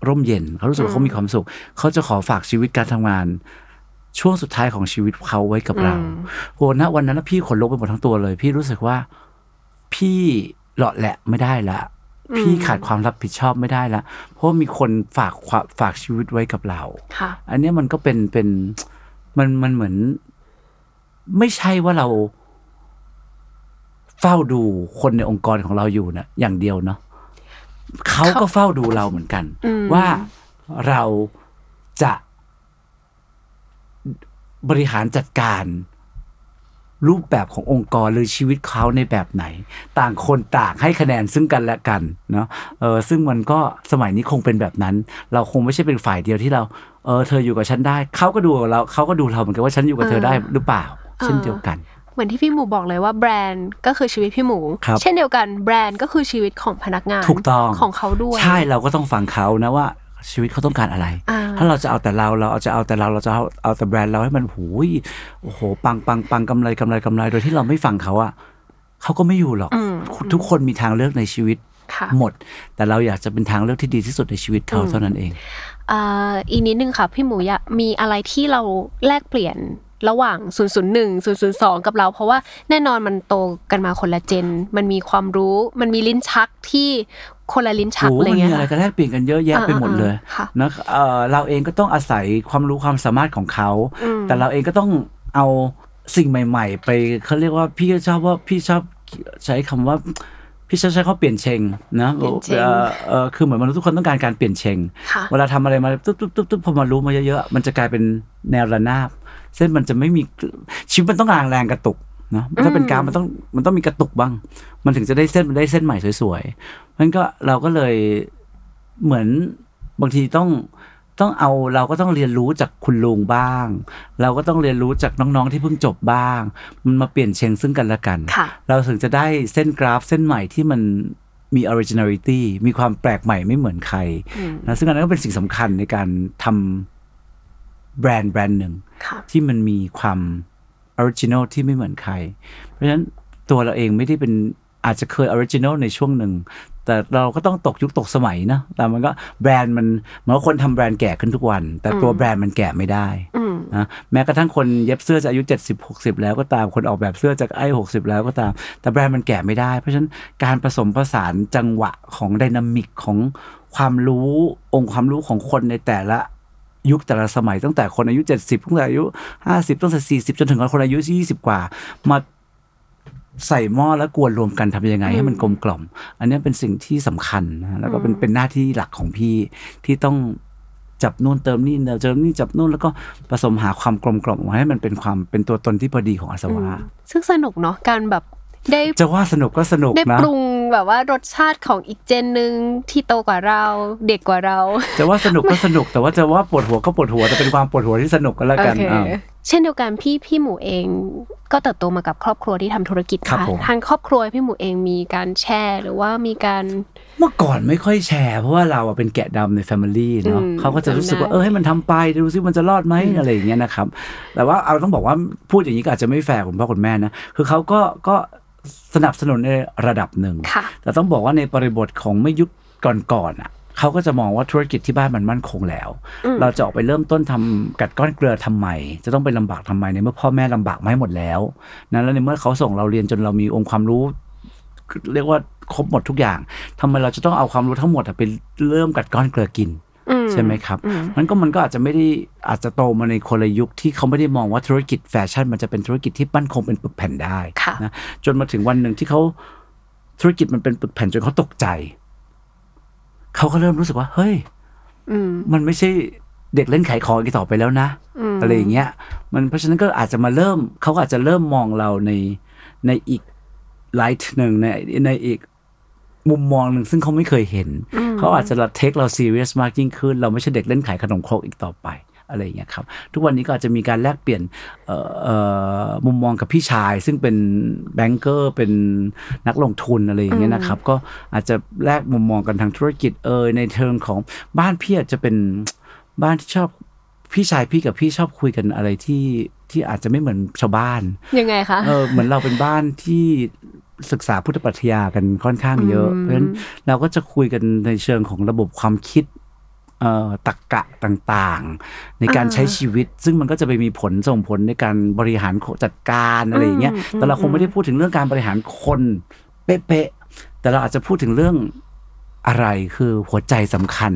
ร่มเย็นเขารู้สึกว่าเขามีความสุข เขาจะขอฝากชีวิตการทำงาน ช่วงสุดท้ายของชีวิตเขาไว้กับเราอืมโหณวันนั้นนะพี่ขนลุกไปหมดทั้งตัวเลย พี่รู้สึกว่าพี่เหลาะแหละไม่ได้ละ พี่ขาดความรับผิดชอบไม่ได้ละเพราะว่ามีคนฝากความฝากชีวิตไว้กับเราค่ะอันเนี้ยมันก็เป็นเป็นมันมันเหมือน ไม่ใช่ว่าเรา เฝ้าดูคนในองค์กรของเราอยู่นะอย่างเดียวเนาะเขาก็เฝ้าดูเราเหมือนกันอืมว่าเราจะบริหารจัดการ รูปแบบขององค์กรหรือชีวิตเขาในแบบไหน ต่างคนต่างให้คะแนนซึ่งกันและกันเนาะเออซึ่งมันก็สมัยนี้คงเป็นแบบนั้น เราคงไม่ใช่เป็นฝ่ายเดียวที่เราเออเธออยู่กับฉันได้เขาก็ดูกับเราเขาก็ดูเราเหมือนกันว่าฉันอยู่กับเธอได้หรือเปล่า เช่นเดียวกัน เหมือนที่พี่หมูบอกเลยว่าแบรนด์ก็คือชีวิตพี่หมูครับเช่นเดียวกันแบรนด์ก็คือชีวิตของพนักงานถูกต้องของเขาด้วย ใช่เราก็ต้องฟังเขานะว่า ชีวิตเขาต้องการอะไรอ่าถ้าเราจะเอาแต่เราเราเอาจะเอาแต่เราเราจะเอาเอาแต่แบรนด์เราให้มันหูยโอ้โห ปังปังปังกำไรกำไรกำไร โดยที่เราไม่ฟังเขาอะเขาก็ไม่อยู่หรอกอืมทุกคนมีทางเลือกในชีวิตค่ะหมด แต่เราอยากจะเป็นทางเลือกที่ดีที่สุดในชีวิตเขาเท่านั้นเองอ่าอีกนิดนึงค่ะ พี่หมูอยากมีอะไรที่เราแลกเปลี่ยนระหว่าง 001 002 กับเรา เพราะว่าแน่นอนมันโตกันมาคนละเจน มันมีความรู้ มันมีลิ้นชักที่ คนละลิ้นชักโอ้อะไรมันเงี้มียอะไรค่ะกันแลกเปลี่ยนกันเยอะแยะไปหมดเลยค่ะนะเอ่อเราเองก็ต้องอาศัยความรู้ความสามารถของเขาอืมแต่เราเองก็ต้องเอาสิ่งใหม่ ๆ ไปเขาเรียกว่าพี่ก็ชอบว่าพี่ชอบใช้คำว่าพี่ชอบใช้เขาเปลี่ยนเชงนะเปลี่ยนเชงเอ่อเออคือเหมือนมนุษย์ทุกคนต้องการการเปลี่ยนเชงค่ะเวลาทำอะไรมาตุ๊บตุ๊บตุ๊บตุ๊บพอมารู้มาเยอะๆมันจะกลายเป็นแนวระนาบ เส้นมันจะไม่มีชีวิตมันต้องแรงแรงกระตุกเนาะถ้าเป็นกรารมันต้องมันต้องมีกระตุกบ้าง มันถึงจะได้เส้นมันได้เส้นใหม่สวยๆมันก็เราก็เลยเหมือนบางทีต้องต้องเอาเราก็ต้องเรียนรู้จากคุณลุงบ้าง เราก็ต้องเรียนรู้จากน้องๆที่เพิ่งจบบ้าง มันมาเปลี่ยนเชงซึ่งกันและกันค่ะเราถึงจะได้เส้นกราฟเส้นใหม่ที่มันมี originality มีความแปลกใหม่ไม่เหมือนใครอืมนะซึ่งอันนั้นก็เป็นสิ่งสำคัญในการทำแบรนด์แบรนด์หนึ่งค่ะที่มันมีความ original ที่ไม่เหมือนใคร เพราะฉะนั้นตัวเราเองไม่ได้เป็นอาจจะเคย original ในช่วงหนึ่ง แต่เราก็ต้องตกยุคตกสมัยนะ แต่มันก็แบรนด์มันเหมือนว่าคนทำแบรนด์แก่ขึ้นทุกวัน แต่ตัวแบรนด์มันแก่ไม่ได้อืมนะแม้กระทั่งคนเย็บเสื้อจะอายุ 70 60 แล้วก็ตามคนออกแบบเสื้อจากไอ้60 แล้วก็ตาม แต่แบรนด์มันแก่ไม่ได้ เพราะฉะนั้นการผสมผสานจังหวะของไดนามิกของความรู้องค์ความรู้ของคนในแต่ละ ยุคแต่ละสมัยตั้งแต่คนอายุ 70ตั้งแต่อายุ 50ตั้งแต่ 40 จนถึงคนอายุ 20 กว่า มาใส่หม้อแล้วกวนรวมกันทำยังไง ให้มันกลมกล่อม อันนี้เป็นสิ่งที่สำคัญนะแล้วก็เป็นเป็นหน้าที่หลักของพี่ที่ต้องจับนู่นเติมนี่เติมนี่จับนู่นแล้วก็ผสมหาความกลมกล่อมออกมาให้มันเป็นความเป็นตัวตนที่พอดีของอาสวะซึ่งสนุกเนาะการแบบได้จะว่าสนุกก็สนุกได้นะปรุง แบบว่ารสชาติของอีกเจนหนึ่งที่โตกว่าเรา เด็กกว่าเรา จะว่าสนุกก็สนุก แต่ว่าจะว่าปวดหัวก็ปวดหัวแต่เป็นความปวดหัวที่สนุกก็แล้วกันโอเคอ่าเช่นเดียวกันพี่พี่หมูเองก็เติบโตมากับครอบครัวที่ทำธุรกิจครับค่ะผมทางครอบครัวพี่หมูเองมีการแชร์หรือว่ามีการ เมื่อก่อนไม่ค่อยแชร์เพราะว่าเราอะเป็นแกะดำใน family เนาะอืมเขาก็จะรู้สึกว่าจำได้เออให้มันทำไปดูซิมันจะรอดไหมอะไรอย่างเงี้ยนะครับ แต่ว่าเอาต้องบอกว่าพูดอย่างนี้ก็อาจจะไม่แฟร์คุณพ่อคุณแม่นะคือเขาก็ก็ สนับสนุนในระดับหนึ่งค่ะแต่ต้องบอกว่าในบริบทของไม่ยุคก่อนๆอะเขาก็จะมองว่าธุรกิจที่บ้านมันมั่นคงแล้วอืมเราจะออกไปเริ่มต้นทำกัดก้อนเกลือทำไม จะต้องไปลำบากทำไมในเมื่อพ่อแม่ลำบากมาให้หมดแล้วนั้นแล้วในเมื่อเขาส่งเราเรียนจนเรามีองค์ความรู้ เรียกว่าครบหมดทุกอย่างทำไมเราจะต้องเอาความรู้ทั้งหมดอะไปเริ่มกัดก้อนเกลือกินอื ใช่ไหมครับอืมมันก็มันก็อาจจะไม่ได้อาจจะโตมาในคนละยุคที่เขาไม่ได้มองว่าธุรกิจแฟชั่น มันจะเป็นธุรกิจที่มั่นคงเป็นปึกแผ่นได้ค่ะนะจนมาถึงวันหนึ่งที่เขาธุรกิจมันเป็นปึกแผ่นจนเขาตกใจเขาก็เริ่มรู้สึกว่า เฮ้ยอืมมันไม่ใช่เด็กเล่นขายของอีกต่อไปแล้วนะอืมอะไรอย่างเงี้ย มันเพราะฉะนั้นก็อาจจะมาเริ่มเขาก็อาจจะเริ่มมองเราในในอีกไลท์หนึ่งในในอีก มุมมองหนึ่งซึ่งเขาไม่เคยเห็น เขาอาจจะเทคเราซีเรียสมากยิ่งขึ้น เราไม่ใช่เด็กเล่นขายขนมครกอีกต่อไปอะไรอย่างเงี้ยครับ ทุกวันนี้ก็อาจจะมีการแลกเปลี่ยนเอ่อเอ่อมุมมองกับพี่ชาย ซึ่งเป็นแบงเกอร์เป็นนักลงทุนอะไรอย่างเงี้ยนะครับ ก็อาจจะแลกมุมมองกันทางธุรกิจเอยในเทิงของบ้านพี่อาจจะเป็นบ้านที่ชอบพี่ชายพี่กับพี่ชอบคุยกันอะไรที่ที่อาจจะไม่เหมือนชาวบ้านยังไงคะเออเหมือนเราเป็นบ้านที่ ศึกษาพุทธปรัชญากันค่อนข้างเยอะ เพราะฉะนั้นเราก็จะคุยกันในเชิงของระบบความคิดเอ่อตรรกะต่างๆ ในการอ่าใช้ชีวิต ซึ่งมันก็จะไปมีผลส่งผลในการบริหารจัดการอะไรอย่างเงี้ยอืมแต่เราคงไม่ได้พูดถึงเรื่องการบริหารคนเป๊ะๆแต่เราอาจจะพูดถึงเรื่องอะไรคือหัวใจสำคัญ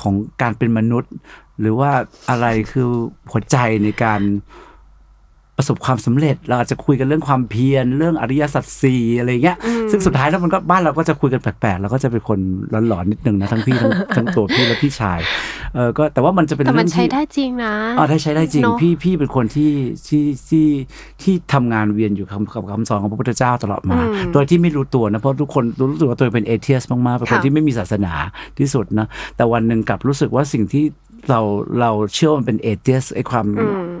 ของการเป็นมนุษย์ หรือว่าอะไรคือหัวใจในการ ประสบความสำเร็จ เราอาจจะคุยกันเรื่องความเพียรเรื่องอริยสัจสี่อะไรเงี้ย ซึ่งสุดท้ายแล้วมันก็บ้านเราก็จะคุยกันแปลกๆเราก็จะเป็นคนหลอนๆนิดนึงนะทั้งพี่ทั้งทั้งตัวพี่และพี่ชายเออก็แต่ว่ามันจะเป็นแต่มันเรื่องใช้ที่ได้จริงนะอ๋อได้ใช้ได้จริงเนอะพี่พี่เป็นคนที่ที่ที่ที่ทำงานเวียนอยู่กับกับคำสอนของพระพุทธเจ้าตลอดมาอืมโดยที่ไม่รู้ตัวนะเพราะทุกคนรู้ตัวว่าตัวเองเป็นเอเทียสมากๆเป็นคนค่ะที่ไม่มีศาสนาที่สุดนะแต่วันหนึ่งกลับรู้สึกว่าสิ่งที่ เราเราเชื่อว่ามันเป็นเอเทียสไอ้ความ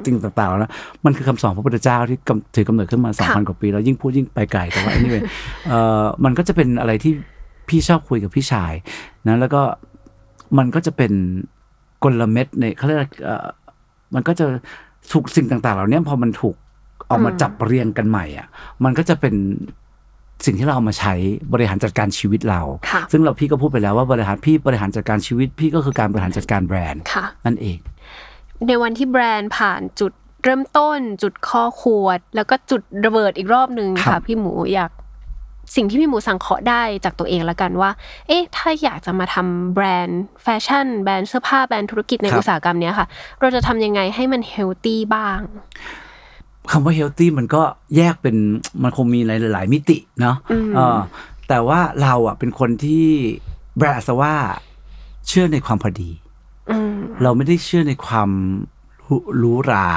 สิ่งต่างๆแล้วนะมันคือคำสอนพระพุทธเจ้าที่กำถือกำเนิดขึ้นมาสองพันกว่าปี แล้วยิ่งพูดยิ่งไปไกลแต่ว่า anyway เอ่อมันก็จะเป็นอะไรที่พี่ชอบคุยกับพี่ชายนะแล้วก็มันก็จะเป็นกลเม็ดในเขาเรียกว่าเอ่อมันก็จะถูกสิ่งต่าง ๆ เหล่านี้พอมันถูกเอามาจับเรียงกันใหม่อะ มันก็จะเป็น สิ่งที่เราเอามาใช้บริหารจัดการชีวิตเราค่ะซึ่งเราพี่ก็พูดไปแล้วว่าบริหารพี่บริหารจัดการชีวิต พี่ก็คือการบริหารจัดการแบรนด์ค่ะนั่นเอง ในวันที่แบรนด์ผ่านจุดเริ่มต้น จุดคอขวดแล้วก็จุดระเบิดอีกรอบหนึ่งครับค่ะพี่หมูอยากสิ่งที่พี่หมูสังเคราะห์ได้จากตัวเองละกันว่า เอ๊ะ ถ้าอยากจะมาทำแบรนด์แฟชั่น แบรนด์เสื้อผ้า แบรนด์ธุรกิจในอุตสาหกรรมเนี้ยค่ะ เราจะทำยังไงให้มัน healthy บ้าง คำว่า healthy มันก็แยกเป็นมันคงมีหลาย ๆ มิติเนาะอืมเออแต่ว่าเราอะเป็นคนที่แบรนด์อาสว่าเชื่อในความพอดีอืมเราไม่ได้เชื่อในความหรูหรูหรา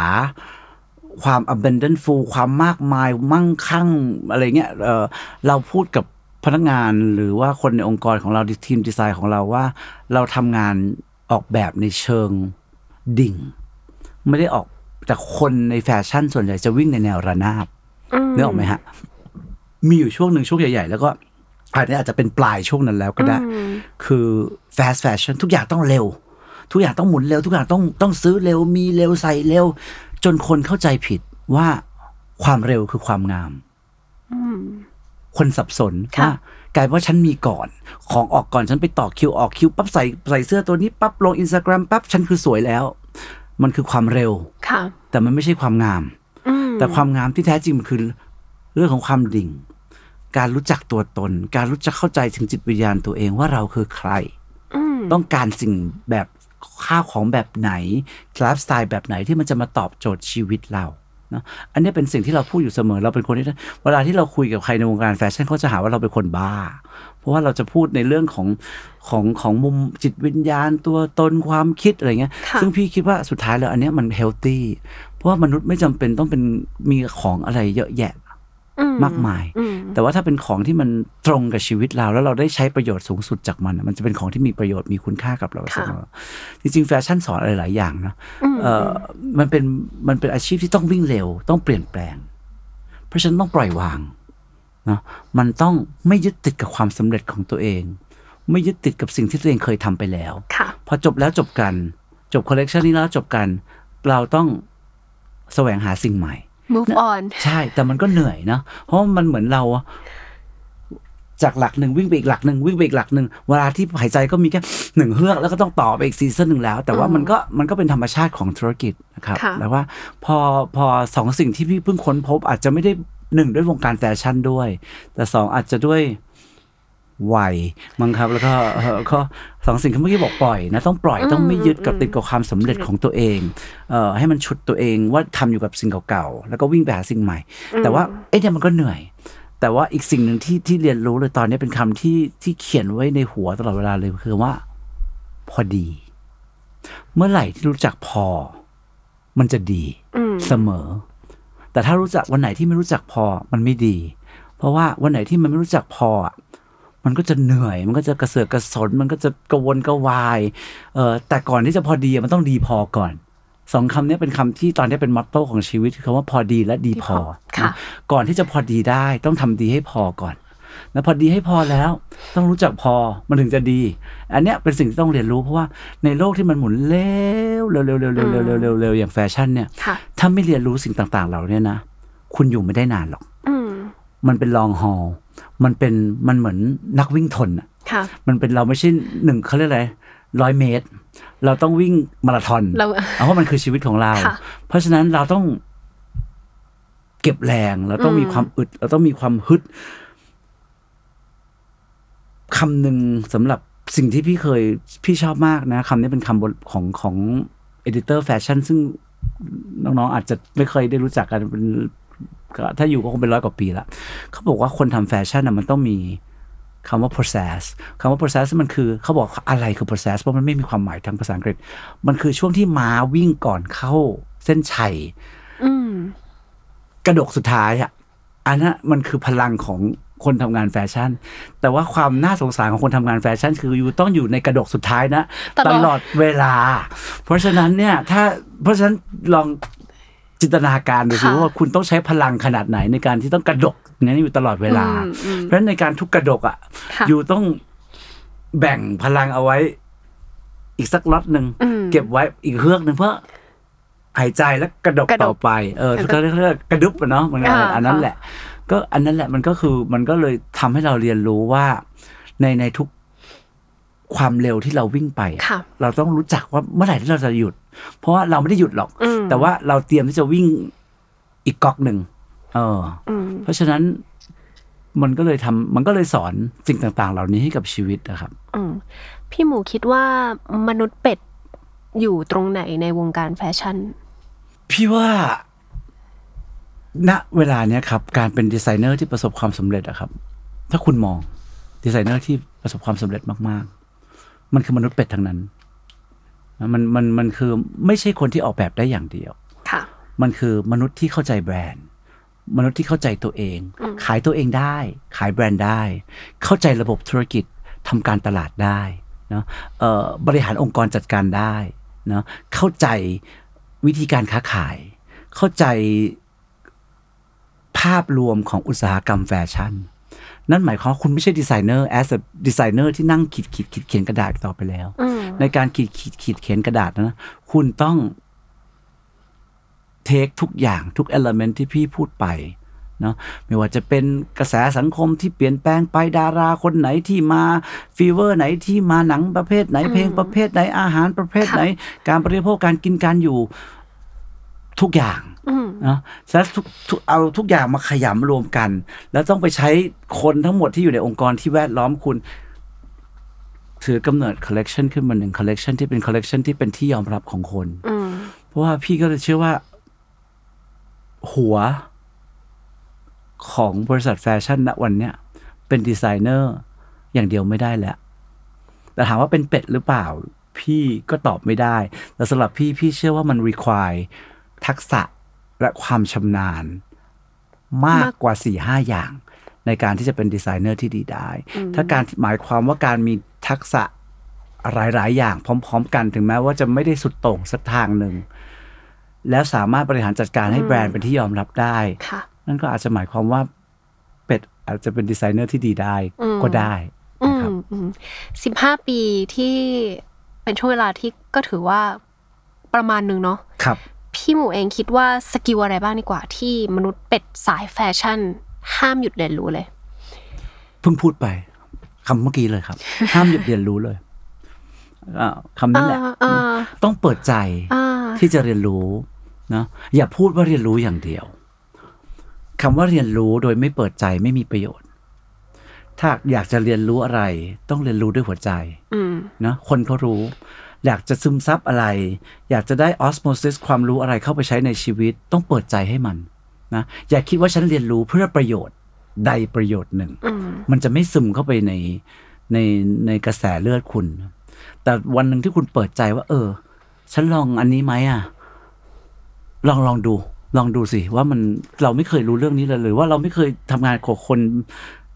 ความ abundant full ความมากมายมั่งคั่งอะไรเงี้ยเออเราพูดกับพนักงานหรือว่าคนในองค์กรของเราทีมดีไซน์ของเราว่า เราทำงานออกแบบในเชิงดิ่ง ไม่ได้ออก แต่คนในแฟชั่นส่วนใหญ่จะวิ่งในแนวระนาบอืมนึกออกไหมฮะ มีอยู่ช่วงหนึ่งช่วงใหญ่ ๆ แล้วก็อันนี้อาจจะเป็นปลายช่วงนั้นแล้วก็ได้อืมคือ fast fashion ทุกอย่างต้องเร็ว ทุกอย่างต้องหมุนเร็ว ทุกอย่างต้องต้องซื้อเร็ว มีเร็วใส่เร็ว จนคนเข้าใจผิดว่าความเร็วคือความงามอืมคนสับสนค่ะว่ากลายเป็นว่าฉันมีก่อน ของออกก่อนฉันไปต่อคิวออกคิวปั๊บใส่ใส่เสื้อตัวนี้ปั๊บลงอินสตาแกรมปั๊บฉันคือสวยแล้ว มันคือความเร็วค่ะแต่มันไม่ใช่ความงามอืมแต่ความงามที่แท้จริงมันคือเรื่องของความดิ่ง การรู้จักตัวตน การรู้จักเข้าใจถึงจิตวิญญาณตัวเองว่าเราคือใครอืมต้องการสิ่งแบบข้าวของแบบไหนไลฟ์สไตล์แบบไหนที่มันจะมาตอบโจทย์ชีวิตเรา เนาะอันนี้เป็นสิ่งที่เราพูดอยู่เสมอเราเป็นคนที่เวลาที่เราคุยกับใครในวงการแฟชั่นเขาจะหาว่าเราเป็นคนบ้า เพราะว่าเราจะพูดในเรื่องของของของมุมจิตวิญญาณตัวตนความคิดอะไรเงี้ยค่ะซึ่งพี่คิดว่าสุดท้ายแล้วอันเนี้ยมัน healthy เพราะว่ามนุษย์ไม่จำเป็นต้องเป็นมีของอะไรเยอะแยะอื มากมายอืมแต่ว่าถ้าเป็นของที่มันตรงกับชีวิตเรา แล้วเราได้ใช้ประโยชน์สูงสุดจากมันอะมันจะเป็นของที่มีประโยชน์มีคุณค่ากับเราเสมอจริงๆแฟชั่นสอนอะไรหลายอย่างนะอืมเอ่อมันเป็นมันเป็นอาชีพที่ต้องวิ่งเร็ว ต้องเปลี่ยนแปลง เพราะฉะนั้นต้องปล่อยวางเนาะมันต้องไม่ยึดติดกับความสำเร็จของตัวเอง ไม่ยึดติดกับสิ่งที่ตัวเองเคยทำไปแล้วค่ะพอจบแล้วจบกัน จบคอลเลกชันนี้แล้วจบกัน เราต้องแสวงหาสิ่งใหม่ move on ใช่แต่มันก็เหนื่อยนะ เพราะมันเหมือนเราจากหลักหนึ่งวิ่งไปอีกหลักหนึ่งวิ่งไปอีกหลักหนึ่งเวลาที่หายใจก็มีแค่หนึ่งเฮือกแล้วก็ต้องต่อไปอีกซีซั่นหนึ่งแล้ว แต่ว่ามันก็มันก็เป็นธรรมชาติของธุรกิจนะครับค่ะแต่ว่าพอพอสองสิ่งที่พี่เพิ่งค้นพบอาจจะไม่ได้หนึ่งด้วยวงการแฟชั่นด้วย แต่สองอาจจะด้วย วัยมั้งครับ แล้วก็เอ่อก็สองสิ่งที่เมื่อกี้บอกปล่อยนะต้องปล่อยต้องไม่ยึดกับติดกับความสำเร็จของตัวเองเอ่อให้มันชุดตัวเองว่าทำอยู่กับสิ่งเก่าๆแล้วก็วิ่งไปหาสิ่งใหม่ แต่ว่าเอ๊ะเนี่ยมันก็เหนื่อย แต่ว่าอีกสิ่งหนึ่งที่ที่เรียนรู้เลยตอนนี้เป็นคำที่ที่เขียนไว้ในหัวตลอดเวลาเลยคือว่า พอดี เมื่อไหร่ที่รู้จักพอ มันจะดีอืมเสมอ แต่ถ้ารู้จักวันไหนที่ไม่รู้จักพอมันไม่ดี เพราะว่าวันไหนที่มันไม่รู้จักพออะ มันก็จะเหนื่อย มันก็จะกระเสือกกระสน มันก็จะกระวนกระวายเออแต่ก่อนที่จะพอดีอะมันต้องดีพอก่อนสองคำนี้เป็นคำที่ตอนนี้เป็นมอตโต้ของชีวิตคือคำว่าพอดีและดีพอค่ะนะก่อนที่จะพอดีได้ต้องทำดีให้พอก่อนแล้วพอดีให้พอแล้ว ต้องรู้จักพอมันถึงจะดี อันเนี้ยเป็นสิ่งที่ต้องเรียนรู้เพราะว่าในโลกที่มันหมุนเร็วเร็วเร็วเร็วเร็วเร็วเร็วเร็วเร็วอย่างแฟชั่นเนี่ยค่ะถ้าไม่เรียนรู้สิ่งต่างๆ เหล่านี้นะ คุณอยู่ไม่ได้นานหรอกอืมมันเป็นลองฮอล มันเป็นมันเหมือนนักวิ่งทนอะค่ะมันเป็นเราไม่ใช่หนึ่งเขาเรียกอะไรร้อยเมตร เราต้องวิ่งมาราธอนเราเอาเพราะมันคือชีวิตของเราค่ะเพราะฉะนั้นเราต้องเก็บแรงเราต้องมีความอึด เราต้องมีความฮึดคำหนึ่งสำหรับสิ่งที่พี่เคยพี่ชอบมากนะคำนี้เป็นคำบทของของ editor แฟชั่นซึ่งน้องๆ อาจจะไม่เคยได้รู้จักกันเป็น ก็ถ้าอยู่ก็คงเป็นร้อยกว่าปีละเขาบอกว่าคนทำแฟชั่นน่ะมันต้องมีคำว่า pizzazz คำว่า process มันคือเขาบอกอะไรคือ process เพราะมันไม่มีความหมายทางภาษาอังกฤษ มันคือช่วงที่ม้าวิ่งก่อนเข้าเส้นชัยอืมกระดกสุดท้ายอะ อันนั้นมันคือพลังของคนทำงานแฟชั่น แต่ว่าความน่าสงสารของคนทำงานแฟชั่น คืออยู่ต้องอยู่ในกระดกสุดท้ายนะ ตลอดเวลา เพราะฉะนั้นเนี่ย ถ้าเพราะฉะนั้นลอง จินตนาการดูสิว่าคุณต้องใช้พลังขนาดไหนในการที่ต้องกระดกเนี่ยอยู่ตลอดเวลาอืมอืมเพราะฉะนั้นในการทุกกระดกอะค่ะอยู่ต้องแบ่งพลังเอาไว้ อีกสักล็อตหนึ่งอืมเก็บไว้อีกเฮือกหนึ่งเพื่อหายใจแล้วกระดกกระดกต่อไป เออแล้วก็เขาเรียกเรียกกระดุบอะเนาะมันก็อ่าอันนั้นแหละ ก็อันนั้นแหละมันก็คือมันก็เลยทำให้เราเรียนรู้ว่าในในทุก ความเร็วที่เราวิ่งไปอะค่ะเราต้องรู้จักว่าเมื่อไหร่ที่เราจะหยุด เพราะว่าเราไม่ได้หยุดหรอกอืมแต่ว่าเราเตรียมที่จะวิ่งอีกก๊อกหนึ่งเอออืมเพราะฉะนั้นมันก็เลยทำมันก็เลยสอนสิ่งต่าง ๆ เหล่านี้ให้กับชีวิตนะครับ อืมพี่หมูคิดว่ามนุษย์เป็ดอยู่ตรงไหนในวงการแฟชั่น พี่ว่า ณเวลาเนี้ยครับ การเป็นดีไซเนอร์ที่ประสบความสำเร็จอะครับ ถ้าคุณมองดีไซเนอร์ที่ประสบความสำเร็จมาก ๆ มันคือมนุษย์เป็ดทั้งนั้นนะมันมันมันคือไม่ใช่คนที่ออกแบบได้อย่างเดียวค่ะ มันคือมนุษย์ที่เข้าใจแบรนด์ มนุษย์ที่เข้าใจตัวเอง ขายตัวเองได้ ขายแบรนด์ได้ เข้าใจระบบธุรกิจทำการตลาดได้เนาะเอ่อบริหารองค์กรจัดการได้เนาะเข้าใจวิธีการค้าขาย เข้าใจภาพรวมของอุตสาหกรรมแฟชั่น นั่นหมายความว่าคุณไม่ใช่ดีไซเนอร์ as a ดีไซเนอร์ที่นั่งขีดขีดขีดเขียนกระดาษต่อไปแล้วอืมในการขีดขีดขีดเขียนกระดาษนะคุณต้อง take ทุกอย่างทุก element ที่พี่พูดไปเนาะไม่ว่าจะเป็นกระแสสังคมที่เปลี่ยนแปลงไปดาราคนไหนที่มา fever ไหนที่มาหนังประเภทไหนเพลงประเภทไหนอาหารประเภทไหน การบริโภคการกินการอยู่ทุกอย่างอืม เนาะแล้วทุกทุกเอาทุกอย่างมาขยำรวมกัน แล้วต้องไปใช้คนทั้งหมดที่อยู่ในองค์กรที่แวดล้อมคุณ ถือกำเนิดคอลเลกชันขึ้นมาหนึ่งคอลเลกชันที่เป็นคอลเลกชันที่เป็นที่ยอมรับของคนอืมเพราะว่าพี่ก็เลยเชื่อว่า หัวของบริษัทแฟชั่นณวันเนี้ยเป็นดีไซเนอร์อย่างเดียวไม่ได้แล้ว แต่ถามว่าเป็นเป็ดหรือเปล่า พี่ก็ตอบไม่ได้ แต่สำหรับพี่พี่เชื่อว่ามัน require ทักษะ และความชำนาญมากกว่าสี่ห้าอย่าง ในการที่จะเป็นดีไซเนอร์ที่ดีได้ ถ้าการหมายความว่าการมีทักษะหลาย ๆ อย่างพร้อม ๆ กันถึงแม้ว่าจะไม่ได้สุดโต่งสักทางหนึ่ง แล้วสามารถบริหารจัดการให้แบรนด์เป็นที่ยอมรับได้ค่ะนั่นก็อาจจะหมายความว่าเป็ดอาจจะเป็นดีไซเนอร์ที่ดีได้อืมก็ได้อืมนะครับสิบห้าปีที่เป็นช่วงเวลาที่ก็ถือว่าประมาณหนึ่งเนาะครับ พี่หมูเองคิดว่าskill อะไรบ้างดีกว่าที่มนุษย์เป็ดสายแฟชั่น ห้ามหยุดเรียนรู้เลยเพิ่งพูดไปคำเมื่อกี้เลยครับ ห้ามหยุดเรียนรู้เลยอ่าคำนี้แหละอ่าอ่าต้องเปิดใจอ่าที่จะเรียนรู้นะอย่าพูดว่าเรียนรู้อย่างเดียวคำว่าเรียนรู้โดยไม่เปิดใจไม่มีประโยชน์ ถ้าอยากจะเรียนรู้อะไร ต้องเรียนรู้ด้วยหัวใจอืมนะคนเขารู้ อยากจะซึมซับอะไร อยากจะได้ออสโมซิสความรู้อะไรเข้าไปใช้ในชีวิต ต้องเปิดใจให้มันนะอย่าคิดว่าฉันเรียนรู้เพื่อประโยชน์ใดประโยชน์หนึ่งอืมมันจะไม่ซึมเข้าไปในในในกระแสเลือดคุณ แต่วันหนึ่งที่คุณเปิดใจว่า เออ ฉันลองอันนี้ไหมอะ ลองลองดู ลองดูสิ ว่ามันเราไม่เคยรู้เรื่องนี้เลยหรือว่าเราไม่เคยทำงานกับคน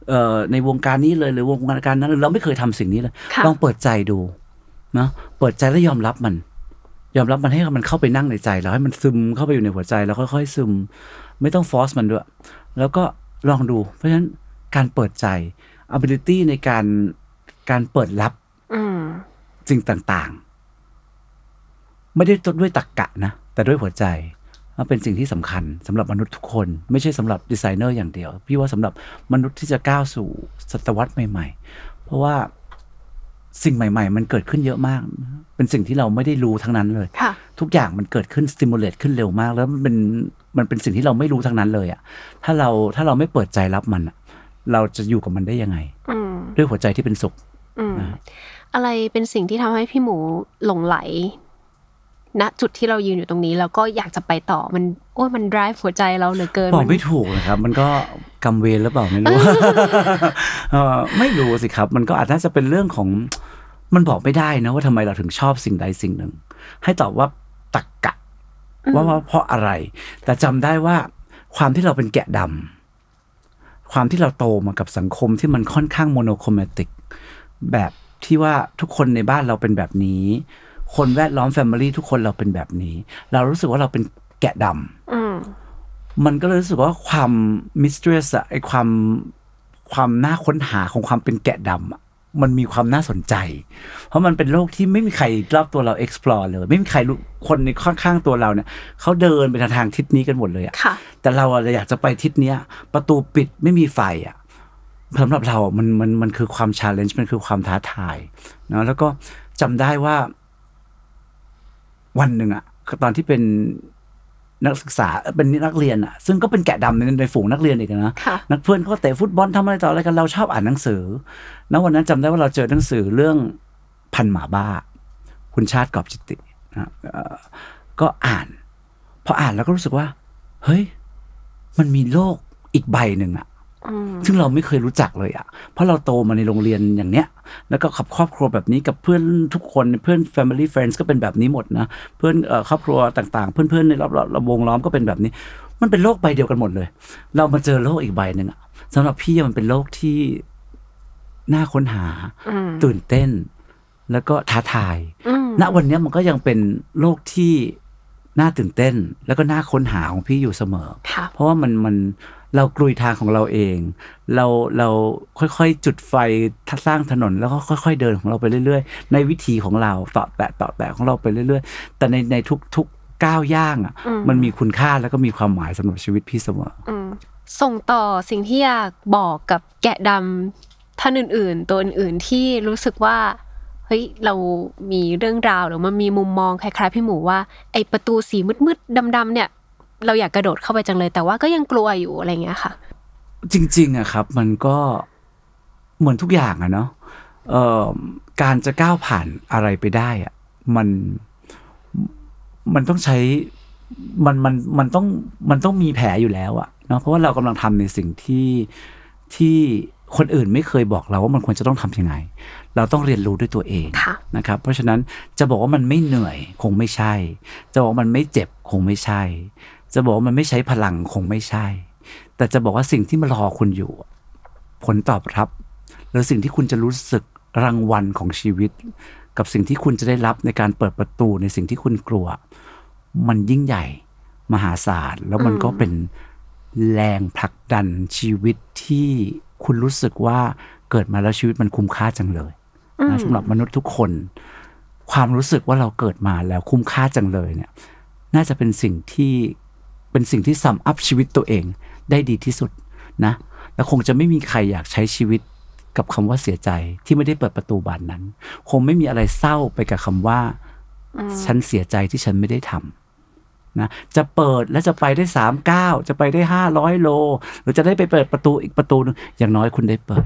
เอ่อในวงการนี้เลยหรือวงการนั้นเลยเราไม่เคยทำสิ่งนี้เลยค่ะลองเปิดใจดู เนาะเปิดใจแล้วยอมรับมัน ยอมรับมันให้มันเข้าไปนั่งในใจเราให้มันซึมเข้าไปอยู่ในหัวใจแล้วค่อยๆซึม ไม่ต้องฟอสมันด้วย แล้วก็ลองดูเพราะฉะนั้นการเปิดใจ ability ในการการเปิดรับอืมสิ่งต่างๆ ไม่ได้ด้วยตักกะนะ แต่ด้วยหัวใจมันเป็นสิ่งที่สำคัญสำหรับมนุษย์ทุกคน ไม่ใช่สำหรับดีไซเนอร์อย่างเดียว พี่ว่าสำหรับมนุษย์ที่จะก้าวสู่ศตวรรษใหม่ ๆ เพราะว่า สิ่งใหม่ ๆ มันเกิดขึ้นเยอะมาก เป็นสิ่งที่เราไม่ได้รู้ทั้งนั้นเลยค่ะทุกอย่างมันเกิดขึ้นสติมูลเลตขึ้นเร็วมาก แล้วมันเป็นมันเป็นสิ่งที่เราไม่รู้ทั้งนั้นเลยอะถ้าเราถ้าเราไม่เปิดใจรับมันอะเราจะอยู่กับมันได้ยังไงอืมด้วยหัวใจที่เป็นสุขอืมนะอะไรเป็นสิ่งที่ทำให้พี่หมูหลงไหล ณจุดที่เรายืนอยู่ตรงนี้แล้วก็อยากจะไปต่อมัน โอ้ยมัน drive หัวใจเราเหลือเกินบอกนไม่ถูกนะครับ มันก็กำเวรหรือเปล่าไม่รู้เออไม่รู้สิครับ มันก็อาจจะเป็นเรื่องของมันบอกไม่ได้นะว่าทำไมเราถึงชอบสิ่งใดสิ่งหนึ่ง ให้ตอบว่าตักกะ ว่าว่าเพราะอะไร แต่จำได้ว่าความที่เราเป็นแกะดำความที่เราโตมากับสังคมที่มันค่อนข้างโมโนโครแมติก แบบที่ว่าทุกคนในบ้านเราเป็นแบบนี้ คนแวดล้อม family ทุกคนเราเป็นแบบนี้ เรารู้สึกว่าเราเป็นแกะดำอืมมันก็เลยรู้สึกว่าความมิส t ต e สอะไอความความน่าค้นหาของความเป็นแกะดำอะมันมีความน่าสนใจ เพราะมันเป็นโลกที่ไม่มีใครรอบตัวเรา explore เลย ไม่มีใครรู้คนในข้างๆตัวเราเนี่ยเขาเดินไปทางทางทิศนี้กันหมดเลยอะค่ะแต่เราอะอยากจะไปทิศเนี้ย ประตูปิดไม่มีไฟอะสำหรับเราอะมันมันมันคือความ challenge มันคือความท้าทายเนาะแล้วก็จำได้ว่า วันหนึ่งอะตอนที่เป็นนักศึกษาเป็นนักเรียนอะซึ่งก็เป็นแกะดำในในฝูงนักเรียนอีกนะค่ะนักเพื่อนเขาก็เตะฟุตบอลทำอะไรต่ออะไรกันเราชอบอ่านหนังสือแล้ววันนั้นจำได้ว่าเราเจอหนังสือเรื่องพันหมาบ้า คุณชาติกอบจิตตินะเอ่อก็อ่านพออ่านแล้วก็รู้สึกว่า เฮ้ย มันมีโลกอีกใบหนึ่งอะอืม ซึ่งเราไม่เคยรู้จักเลยอะเพราะเราโตมาในโรงเรียนอย่างเนี้ย แล้วก็ขับครอบครัวแบบนี้กับเพื่อนทุกคนเพื่อน family friends ก็เป็นแบบนี้หมดนะ เพื่อนเอ่อครอบครัวต่างๆ เพื่อนๆในรอบๆระวงล้อมก็เป็นแบบนี้ มันเป็นโลกใบเดียวกันหมดเลย เรามาเจอโลกอีกใบหนึ่งอะสำหรับพี่มันเป็นโลกที่น่าค้นหาอืมตื่นเต้น แล้วก็ท้าทายอืมณวันเนี้ยมันก็ยังเป็นโลกที่น่าตื่นเต้น แล้วก็น่าค้นหาของพี่อยู่เสมอค่ะเพราะว่ามันมัน เรากลุยทางของเราเอง เราเราค่อยๆ จุดไฟสร้างถนนแล้วก็ค่อย ๆ เดินของเราไปเรื่อยๆ ในวิถีของเราต่อแตะต่อแตะของเราไปเรื่อยๆ แต่ในในทุกทุกก้าวย่างอะอืมมันมีคุณค่าแล้วก็มีความหมายสำหรับชีวิตพี่เสมออืมส่งต่อสิ่งที่อยากบอกกับแกะดำท่านอื่นๆ ตัวอื่นๆที่รู้สึกว่าเฮ้ยเรามีเรื่องราวหรือมันมีมุมมองคล้ายๆพี่หมูว่า ไอประตูสีมืดๆดำๆเนี่ย เราอยากกระโดดเข้าไปจังเลย แต่ว่าก็ยังกลัวอยู่อะไรเงี้ยค่ะ จริง ๆอะครับ มันก็เหมือนทุกอย่างอะเนาะเอ่อการจะก้าวผ่านอะไรไปได้อะมันมันต้องใช้มันมันมันต้องมันต้องมีแผลอยู่แล้วอะเนาะเพราะว่าเรากำลังทำในสิ่งที่ที่คนอื่นไม่เคยบอกเราว่ามันควรจะต้องทำยังไง เราต้องเรียนรู้ด้วยตัวเองค่ะนะครับ เพราะฉะนั้นจะบอกว่ามันไม่เหนื่อยคงไม่ใช่ จะบอกว่ามันไม่เจ็บคงไม่ใช่ จะบอกว่ามันไม่ใช้พลังคงไม่ใช่ แต่จะบอกว่าสิ่งที่มารอคุณอยู่ ผลตอบรับ หรือสิ่งที่คุณจะรู้สึกรางวัลของชีวิต กับสิ่งที่คุณจะได้รับในการเปิดประตูในสิ่งที่คุณกลัว มันยิ่งใหญ่มหาศาลแล้วมันก็เป็นแรงผลักดันชีวิตที่คุณรู้สึกว่าเกิดมาแล้วชีวิตมันคุ้มค่าจังเลยนะสำหรับมนุษย์ทุกคน ความรู้สึกว่าเราเกิดมาแล้วคุ้มค่าจังเลยเนี่ย น่าจะเป็นสิ่งที่ เป็นสิ่งที่ซัมอัพชีวิตตัวเองได้ดีที่สุดนะ แล้วคงจะไม่มีใครอยากใช้ชีวิตกับคำว่าเสียใจที่ไม่ได้เปิดประตูบานนั้น คงไม่มีอะไรเศร้าไปกับคำว่า ฉันเสียใจที่ฉันไม่ได้ทำนะจะเปิดแล้วจะไปได้สามเก้าจะไปได้ห้าร้อยโล หรือจะได้ไปเปิดประตูอีกประตูหนึงอย่างน้อยคุณได้เปิด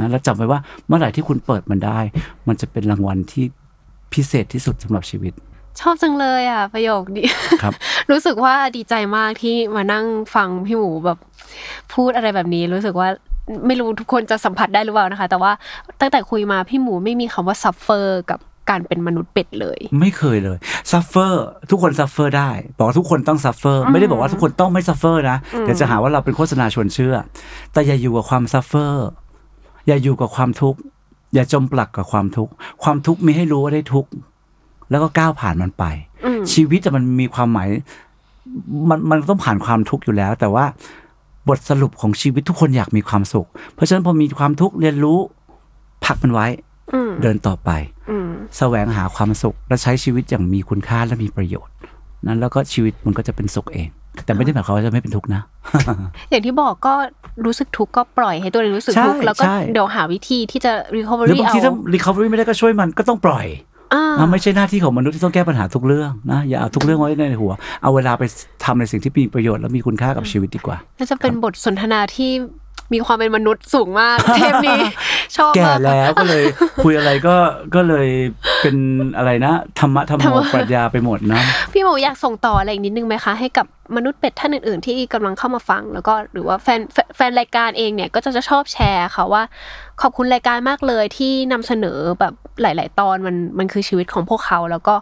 นะแล้วจำไว้ว่าเมื่อไหร่ที่คุณเปิดมันได้ มันจะเป็นรางวัลที่พิเศษที่สุดสำหรับชีวิต ชอบจังเลยอะ ประโยคนี้ครับ รู้สึกว่าดีใจมากที่มานั่งฟังพี่หมูแบบ พูดอะไรแบบนี้ รู้สึกว่าไม่รู้ทุกคนจะสัมผัสได้หรือเปล่านะคะ แต่ว่าตั้งแต่คุยมาพี่หมูไม่มีคำว่า suffer กับการเป็นมนุษย์เป็ดเลย ไม่เคยเลย suffer ทุกคน suffer ได้ บอกว่าทุกคนต้อง suffer ไม่ได้บอกว่าทุกคนต้องไม่ suffer นะเดี๋ยวจะหาว่าเราเป็นโฆษณาชวนเชื่อ แต่อย่าอยู่กับความ suffer อย่าอยู่กับความทุกข์อย่าจมปลักกับความทุกข์ความทุกข์มีให้รู้ว่าได้ทุกข์ แล้วก็ก้าวผ่านมันไปอืมชีวิตแต่มันมีความหมายมันมันต้องผ่านความทุกข์อยู่แล้ว แต่ว่าบทสรุปของชีวิตทุกคนอยากมีความสุข เพราะฉะนั้นพอมีความทุกข์เรียนรู้ผลักมันไว้อืมเดินต่อไปอืมแสวงหาความสุข และใช้ชีวิตอย่างมีคุณค่าและมีประโยชน์ นั้นแล้วก็ชีวิตมันก็จะเป็นสุขเอง แต่ไม่ได้หมายความว่าจะไม่เป็นทุกข์นะ อย่างที่บอกก็รู้สึกทุกข์ก็ปล่อยให้ตัวเองรู้สึกใช่ทุกข์แล้วก็ใช่เดี๋ยวหาวิธีที่จะหรือ recovery บางเอาทีถ้า recovery ไม่ได้ก็ช่วยมันก็ต้องปล่อย อ่านะไม่ใช่หน้าที่ของมนุษย์ที่ต้องแก้ปัญหาทุกเรื่องนะอย่าเอาทุกเรื่องไว้ในหัว เอาเวลาไปทำในสิ่งที่มีประโยชน์และมีคุณค่ากับชีวิตดีกว่าน่าจะเป็นบทสนทนาที่ มีความเป็นมนุษย์สูงมากเทปนี้ ชอบแก่มากแล้วก็เลยคุยอะไรก็ก็เลยเป็นอะไรนะธรรมะธรรมธรรโมมะปรัชญาไปหมดนะพี่หมูอยากส่งต่ออะไรอีกนิดนึงไหมคะ ให้กับมนุษย์เป็ดท่านอื่นๆ ที่กำลังเข้ามาฟัง แล้วก็หรือว่าแฟนแฟนแฟนรายการเองเนี่ยก็จะจะชอบแชร์ค่ะว่า ขอบคุณรายการมากเลยที่นำเสนอแบบหลาย ๆ ตอนมันมันคือชีวิตของพวกเขาแล้วก็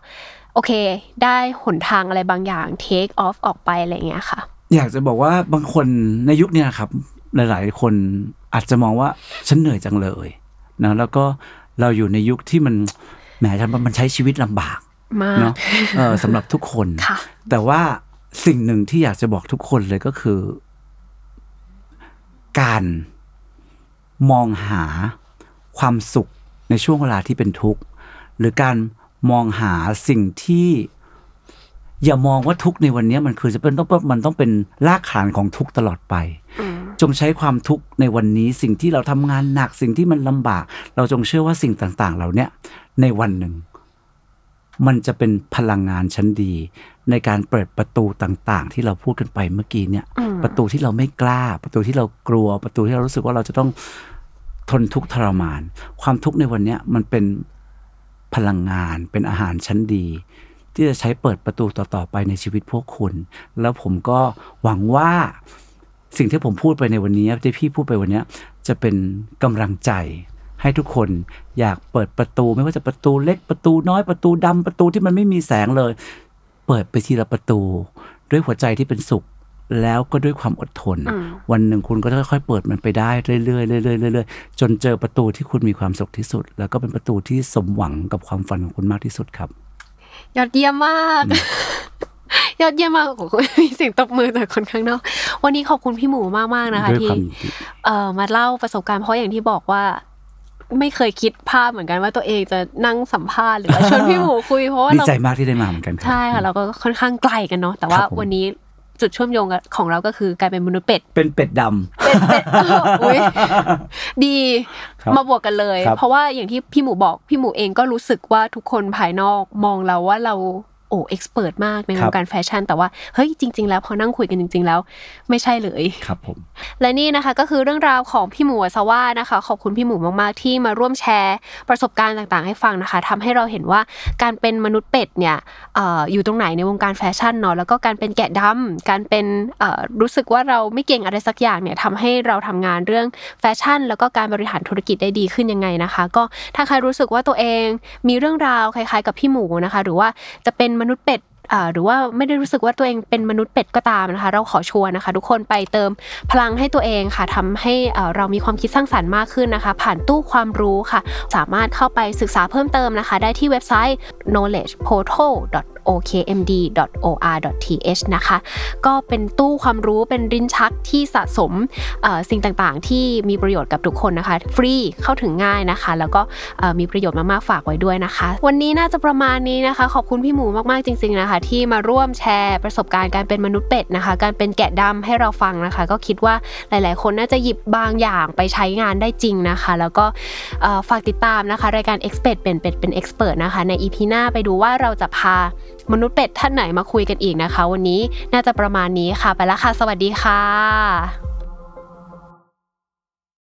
โอเค ได้หนทางอะไรบางอย่าง take off ออกไปอะไรอย่างเงี้ยค่ะ อยากจะบอกว่าบางคนในยุคเนี้ยครับ หลายๆ คนอาจจะมองว่าฉันเหนื่อยจังเลยนะแล้วก็เราอยู่ในยุคที่มันแหมฉันมันใช้ชีวิตลำบากมากเนาะเออสำหรับทุกคนค่ะแต่ว่าสิ่งหนึ่งที่อยากจะบอกทุกคนเลยก็คือ การมองหาความสุขในช่วงเวลาที่เป็นทุกข์ หรือการมองหาสิ่งที่ อย่ามองว่าทุกข์ในวันนี้มันคือจะเป็นต้องมันต้องเป็นรากฐานของทุกข์ตลอดไปอืม จงใช้ความทุกข์ในวันนี้สิ่งที่เราทำงานหนักสิ่งที่มันลำบาก เราจงเชื่อว่าสิ่งต่างๆ เหล่าเนี้ยในวันหนึ่ง มันจะเป็นพลังงานชั้นดี ในการเปิดประตูต่างๆ ที่เราพูดกันไปเมื่อกี้เนี่ยอืมประตูที่เราไม่กล้า ประตูที่เรากลัว ประตูที่เรารู้สึกว่าเราจะต้องทนทุกข์ทรมาน ความทุกข์ในวันเนี้ยมันเป็นพลังงานเป็นอาหารชั้นดี ที่จะใช้เปิดประตูต่อๆไปในชีวิตพวกคุณ แล้วผมก็หวังว่า สิ่งที่ผมพูดไปในวันนี้ที่พี่พูดไปวันเนี้ยจะเป็นกำลังใจ ให้ทุกคนอยากเปิดประตู ไม่ว่าจะประตูเล็กประตูน้อยประตูดำประตูที่มันไม่มีแสงเลย เปิดไปทีละประตู ด้วยหัวใจที่เป็นสุขแล้วก็ด้วยความอดทนอืมวันหนึ่งคุณก็จะค่อยๆเปิดมันไปได้เรื่อยๆเรื่อยๆเรื่อยๆจนเจอประตูที่คุณมีความสุขที่สุด แล้วก็เป็นประตูที่สมหวังกับความฝันของคุณมากที่สุดครับ ยอดเยี่ยมมาก ยอดเยี่ยมมากของคุณมีเสียงตบมือจากคนข้างนอก วันนี้ขอบคุณพี่หมูมากๆนะคะด้วยที่ความยินดีเอ่อมาเล่าประสบการณ์เพราะอย่างที่บอกว่าไม่เคยคิดภาพเหมือนกันว่าตัวเองจะนั่งสัมภาษณ์หรือว่าชวนพี่หมูคุยเพราะว่าดีเราใจมากที่ได้มาเหมือนกันครับใช่ค่ะเราก็ค่อนข้างไกลกันเนาะแต่ว่าครับผมวันนี้จุดเชื่อมโยงกับของเราก็คือกลายเป็นมนุษย์เป็ด เป็นเป็ดดำเป็ดเป็ดอุ้ยดีครับมาบวกกันเลยครับเพราะว่าอย่างที่พี่หมูบอกพี่หมูเองก็รู้สึกว่าทุกคนภายนอกมองเราว่าเรา โโอ้เอ็กซ์เพรสมากในควรับงการแฟชั่น แต่ว่าเฮ้ยจริง ๆ แล้วพอนั่งคุยกันจริง ๆ แล้ว ไม่ใช่เลยครับผมและนี่นะคะก็คือเรื่องราวของพี่หมูอัศว่านะคะ ขอบคุณพี่หมูมากๆที่มาร่วมแชร์ประสบการณ์ต่างๆ ให้ฟังนะคะทำให้เราเห็นว่าการเป็นมนุษย์เป็ดเนี่ยเอ่ออยู่ตรงไหนในวงการแฟชั่นเนาะแล้วก็การเป็นแกะดำการเป็นเอ่อรู้สึกว่าเราไม่เก่งอะไรสักอย่างเนี่ยทำให้เราทำงานเรื่องแฟชั่น แล้วก็การบริหารธุรกิจได้ดีขึ้นยังไงนะคะ ก็ถ้าใครรู้สึกว่าตัวเองมีเรื่องราวคล้าย ๆ กับพี่หมูนะคะ หรือว่าจะเป็นมนุษย์เป็ดหรือว่าไม่ได้รู้สึกว่าตัวเองเป็นมนุษย์เป็ดก็ตามนะคะ เราขอชวนนะคะ ทุกคนไปเติมพลังให้ตัวเองค่ะทำให้เอ่อเรามีความคิดสร้างสรรค์มากขึ้นนะคะ ผ่านตู้ความรู้ค่ะ สามารถเข้าไปศึกษาเพิ่มเติมนะคะ ได้ที่เว็บไซต์ knowledgeportal okmd.or.th นะคะ ก็เป็นตู้ความรู้เป็นรินชักที่สะสมสิ่งต่างๆ ที่มีประโยชน์กับทุกคนนะคะ ฟรีเข้าถึงง่ายนะคะ แล้วก็มีประโยชน์มากๆฝากไว้ด้วยนะคะ วันนี้น่าจะประมาณนี้นะคะ ขอบคุณพี่หมูมากๆจริง ๆนะคะ ที่มาร่วมแชร์ประสบการณ์การเป็นมนุษย์เป็ดนะคะ การเป็นแกะดำให้เราฟังนะคะ ก็คิดว่าหลาย ๆ คนน่าจะหยิบบางอย่างไปใช้งานได้จริงนะคะ แล้วก็ฝากติดตามนะคะ รายการ Expert เป็นเป็ดเป็น Expert นะคะใน EP หน้าไปดูว่าเราจะพามนุษย์เป็ดท่านไหนมาคุยกันอีกนะคะ วันนี้น่าจะประมาณนี้ค่ะ ไปแล้วค่ะ สวัสดีค่ะ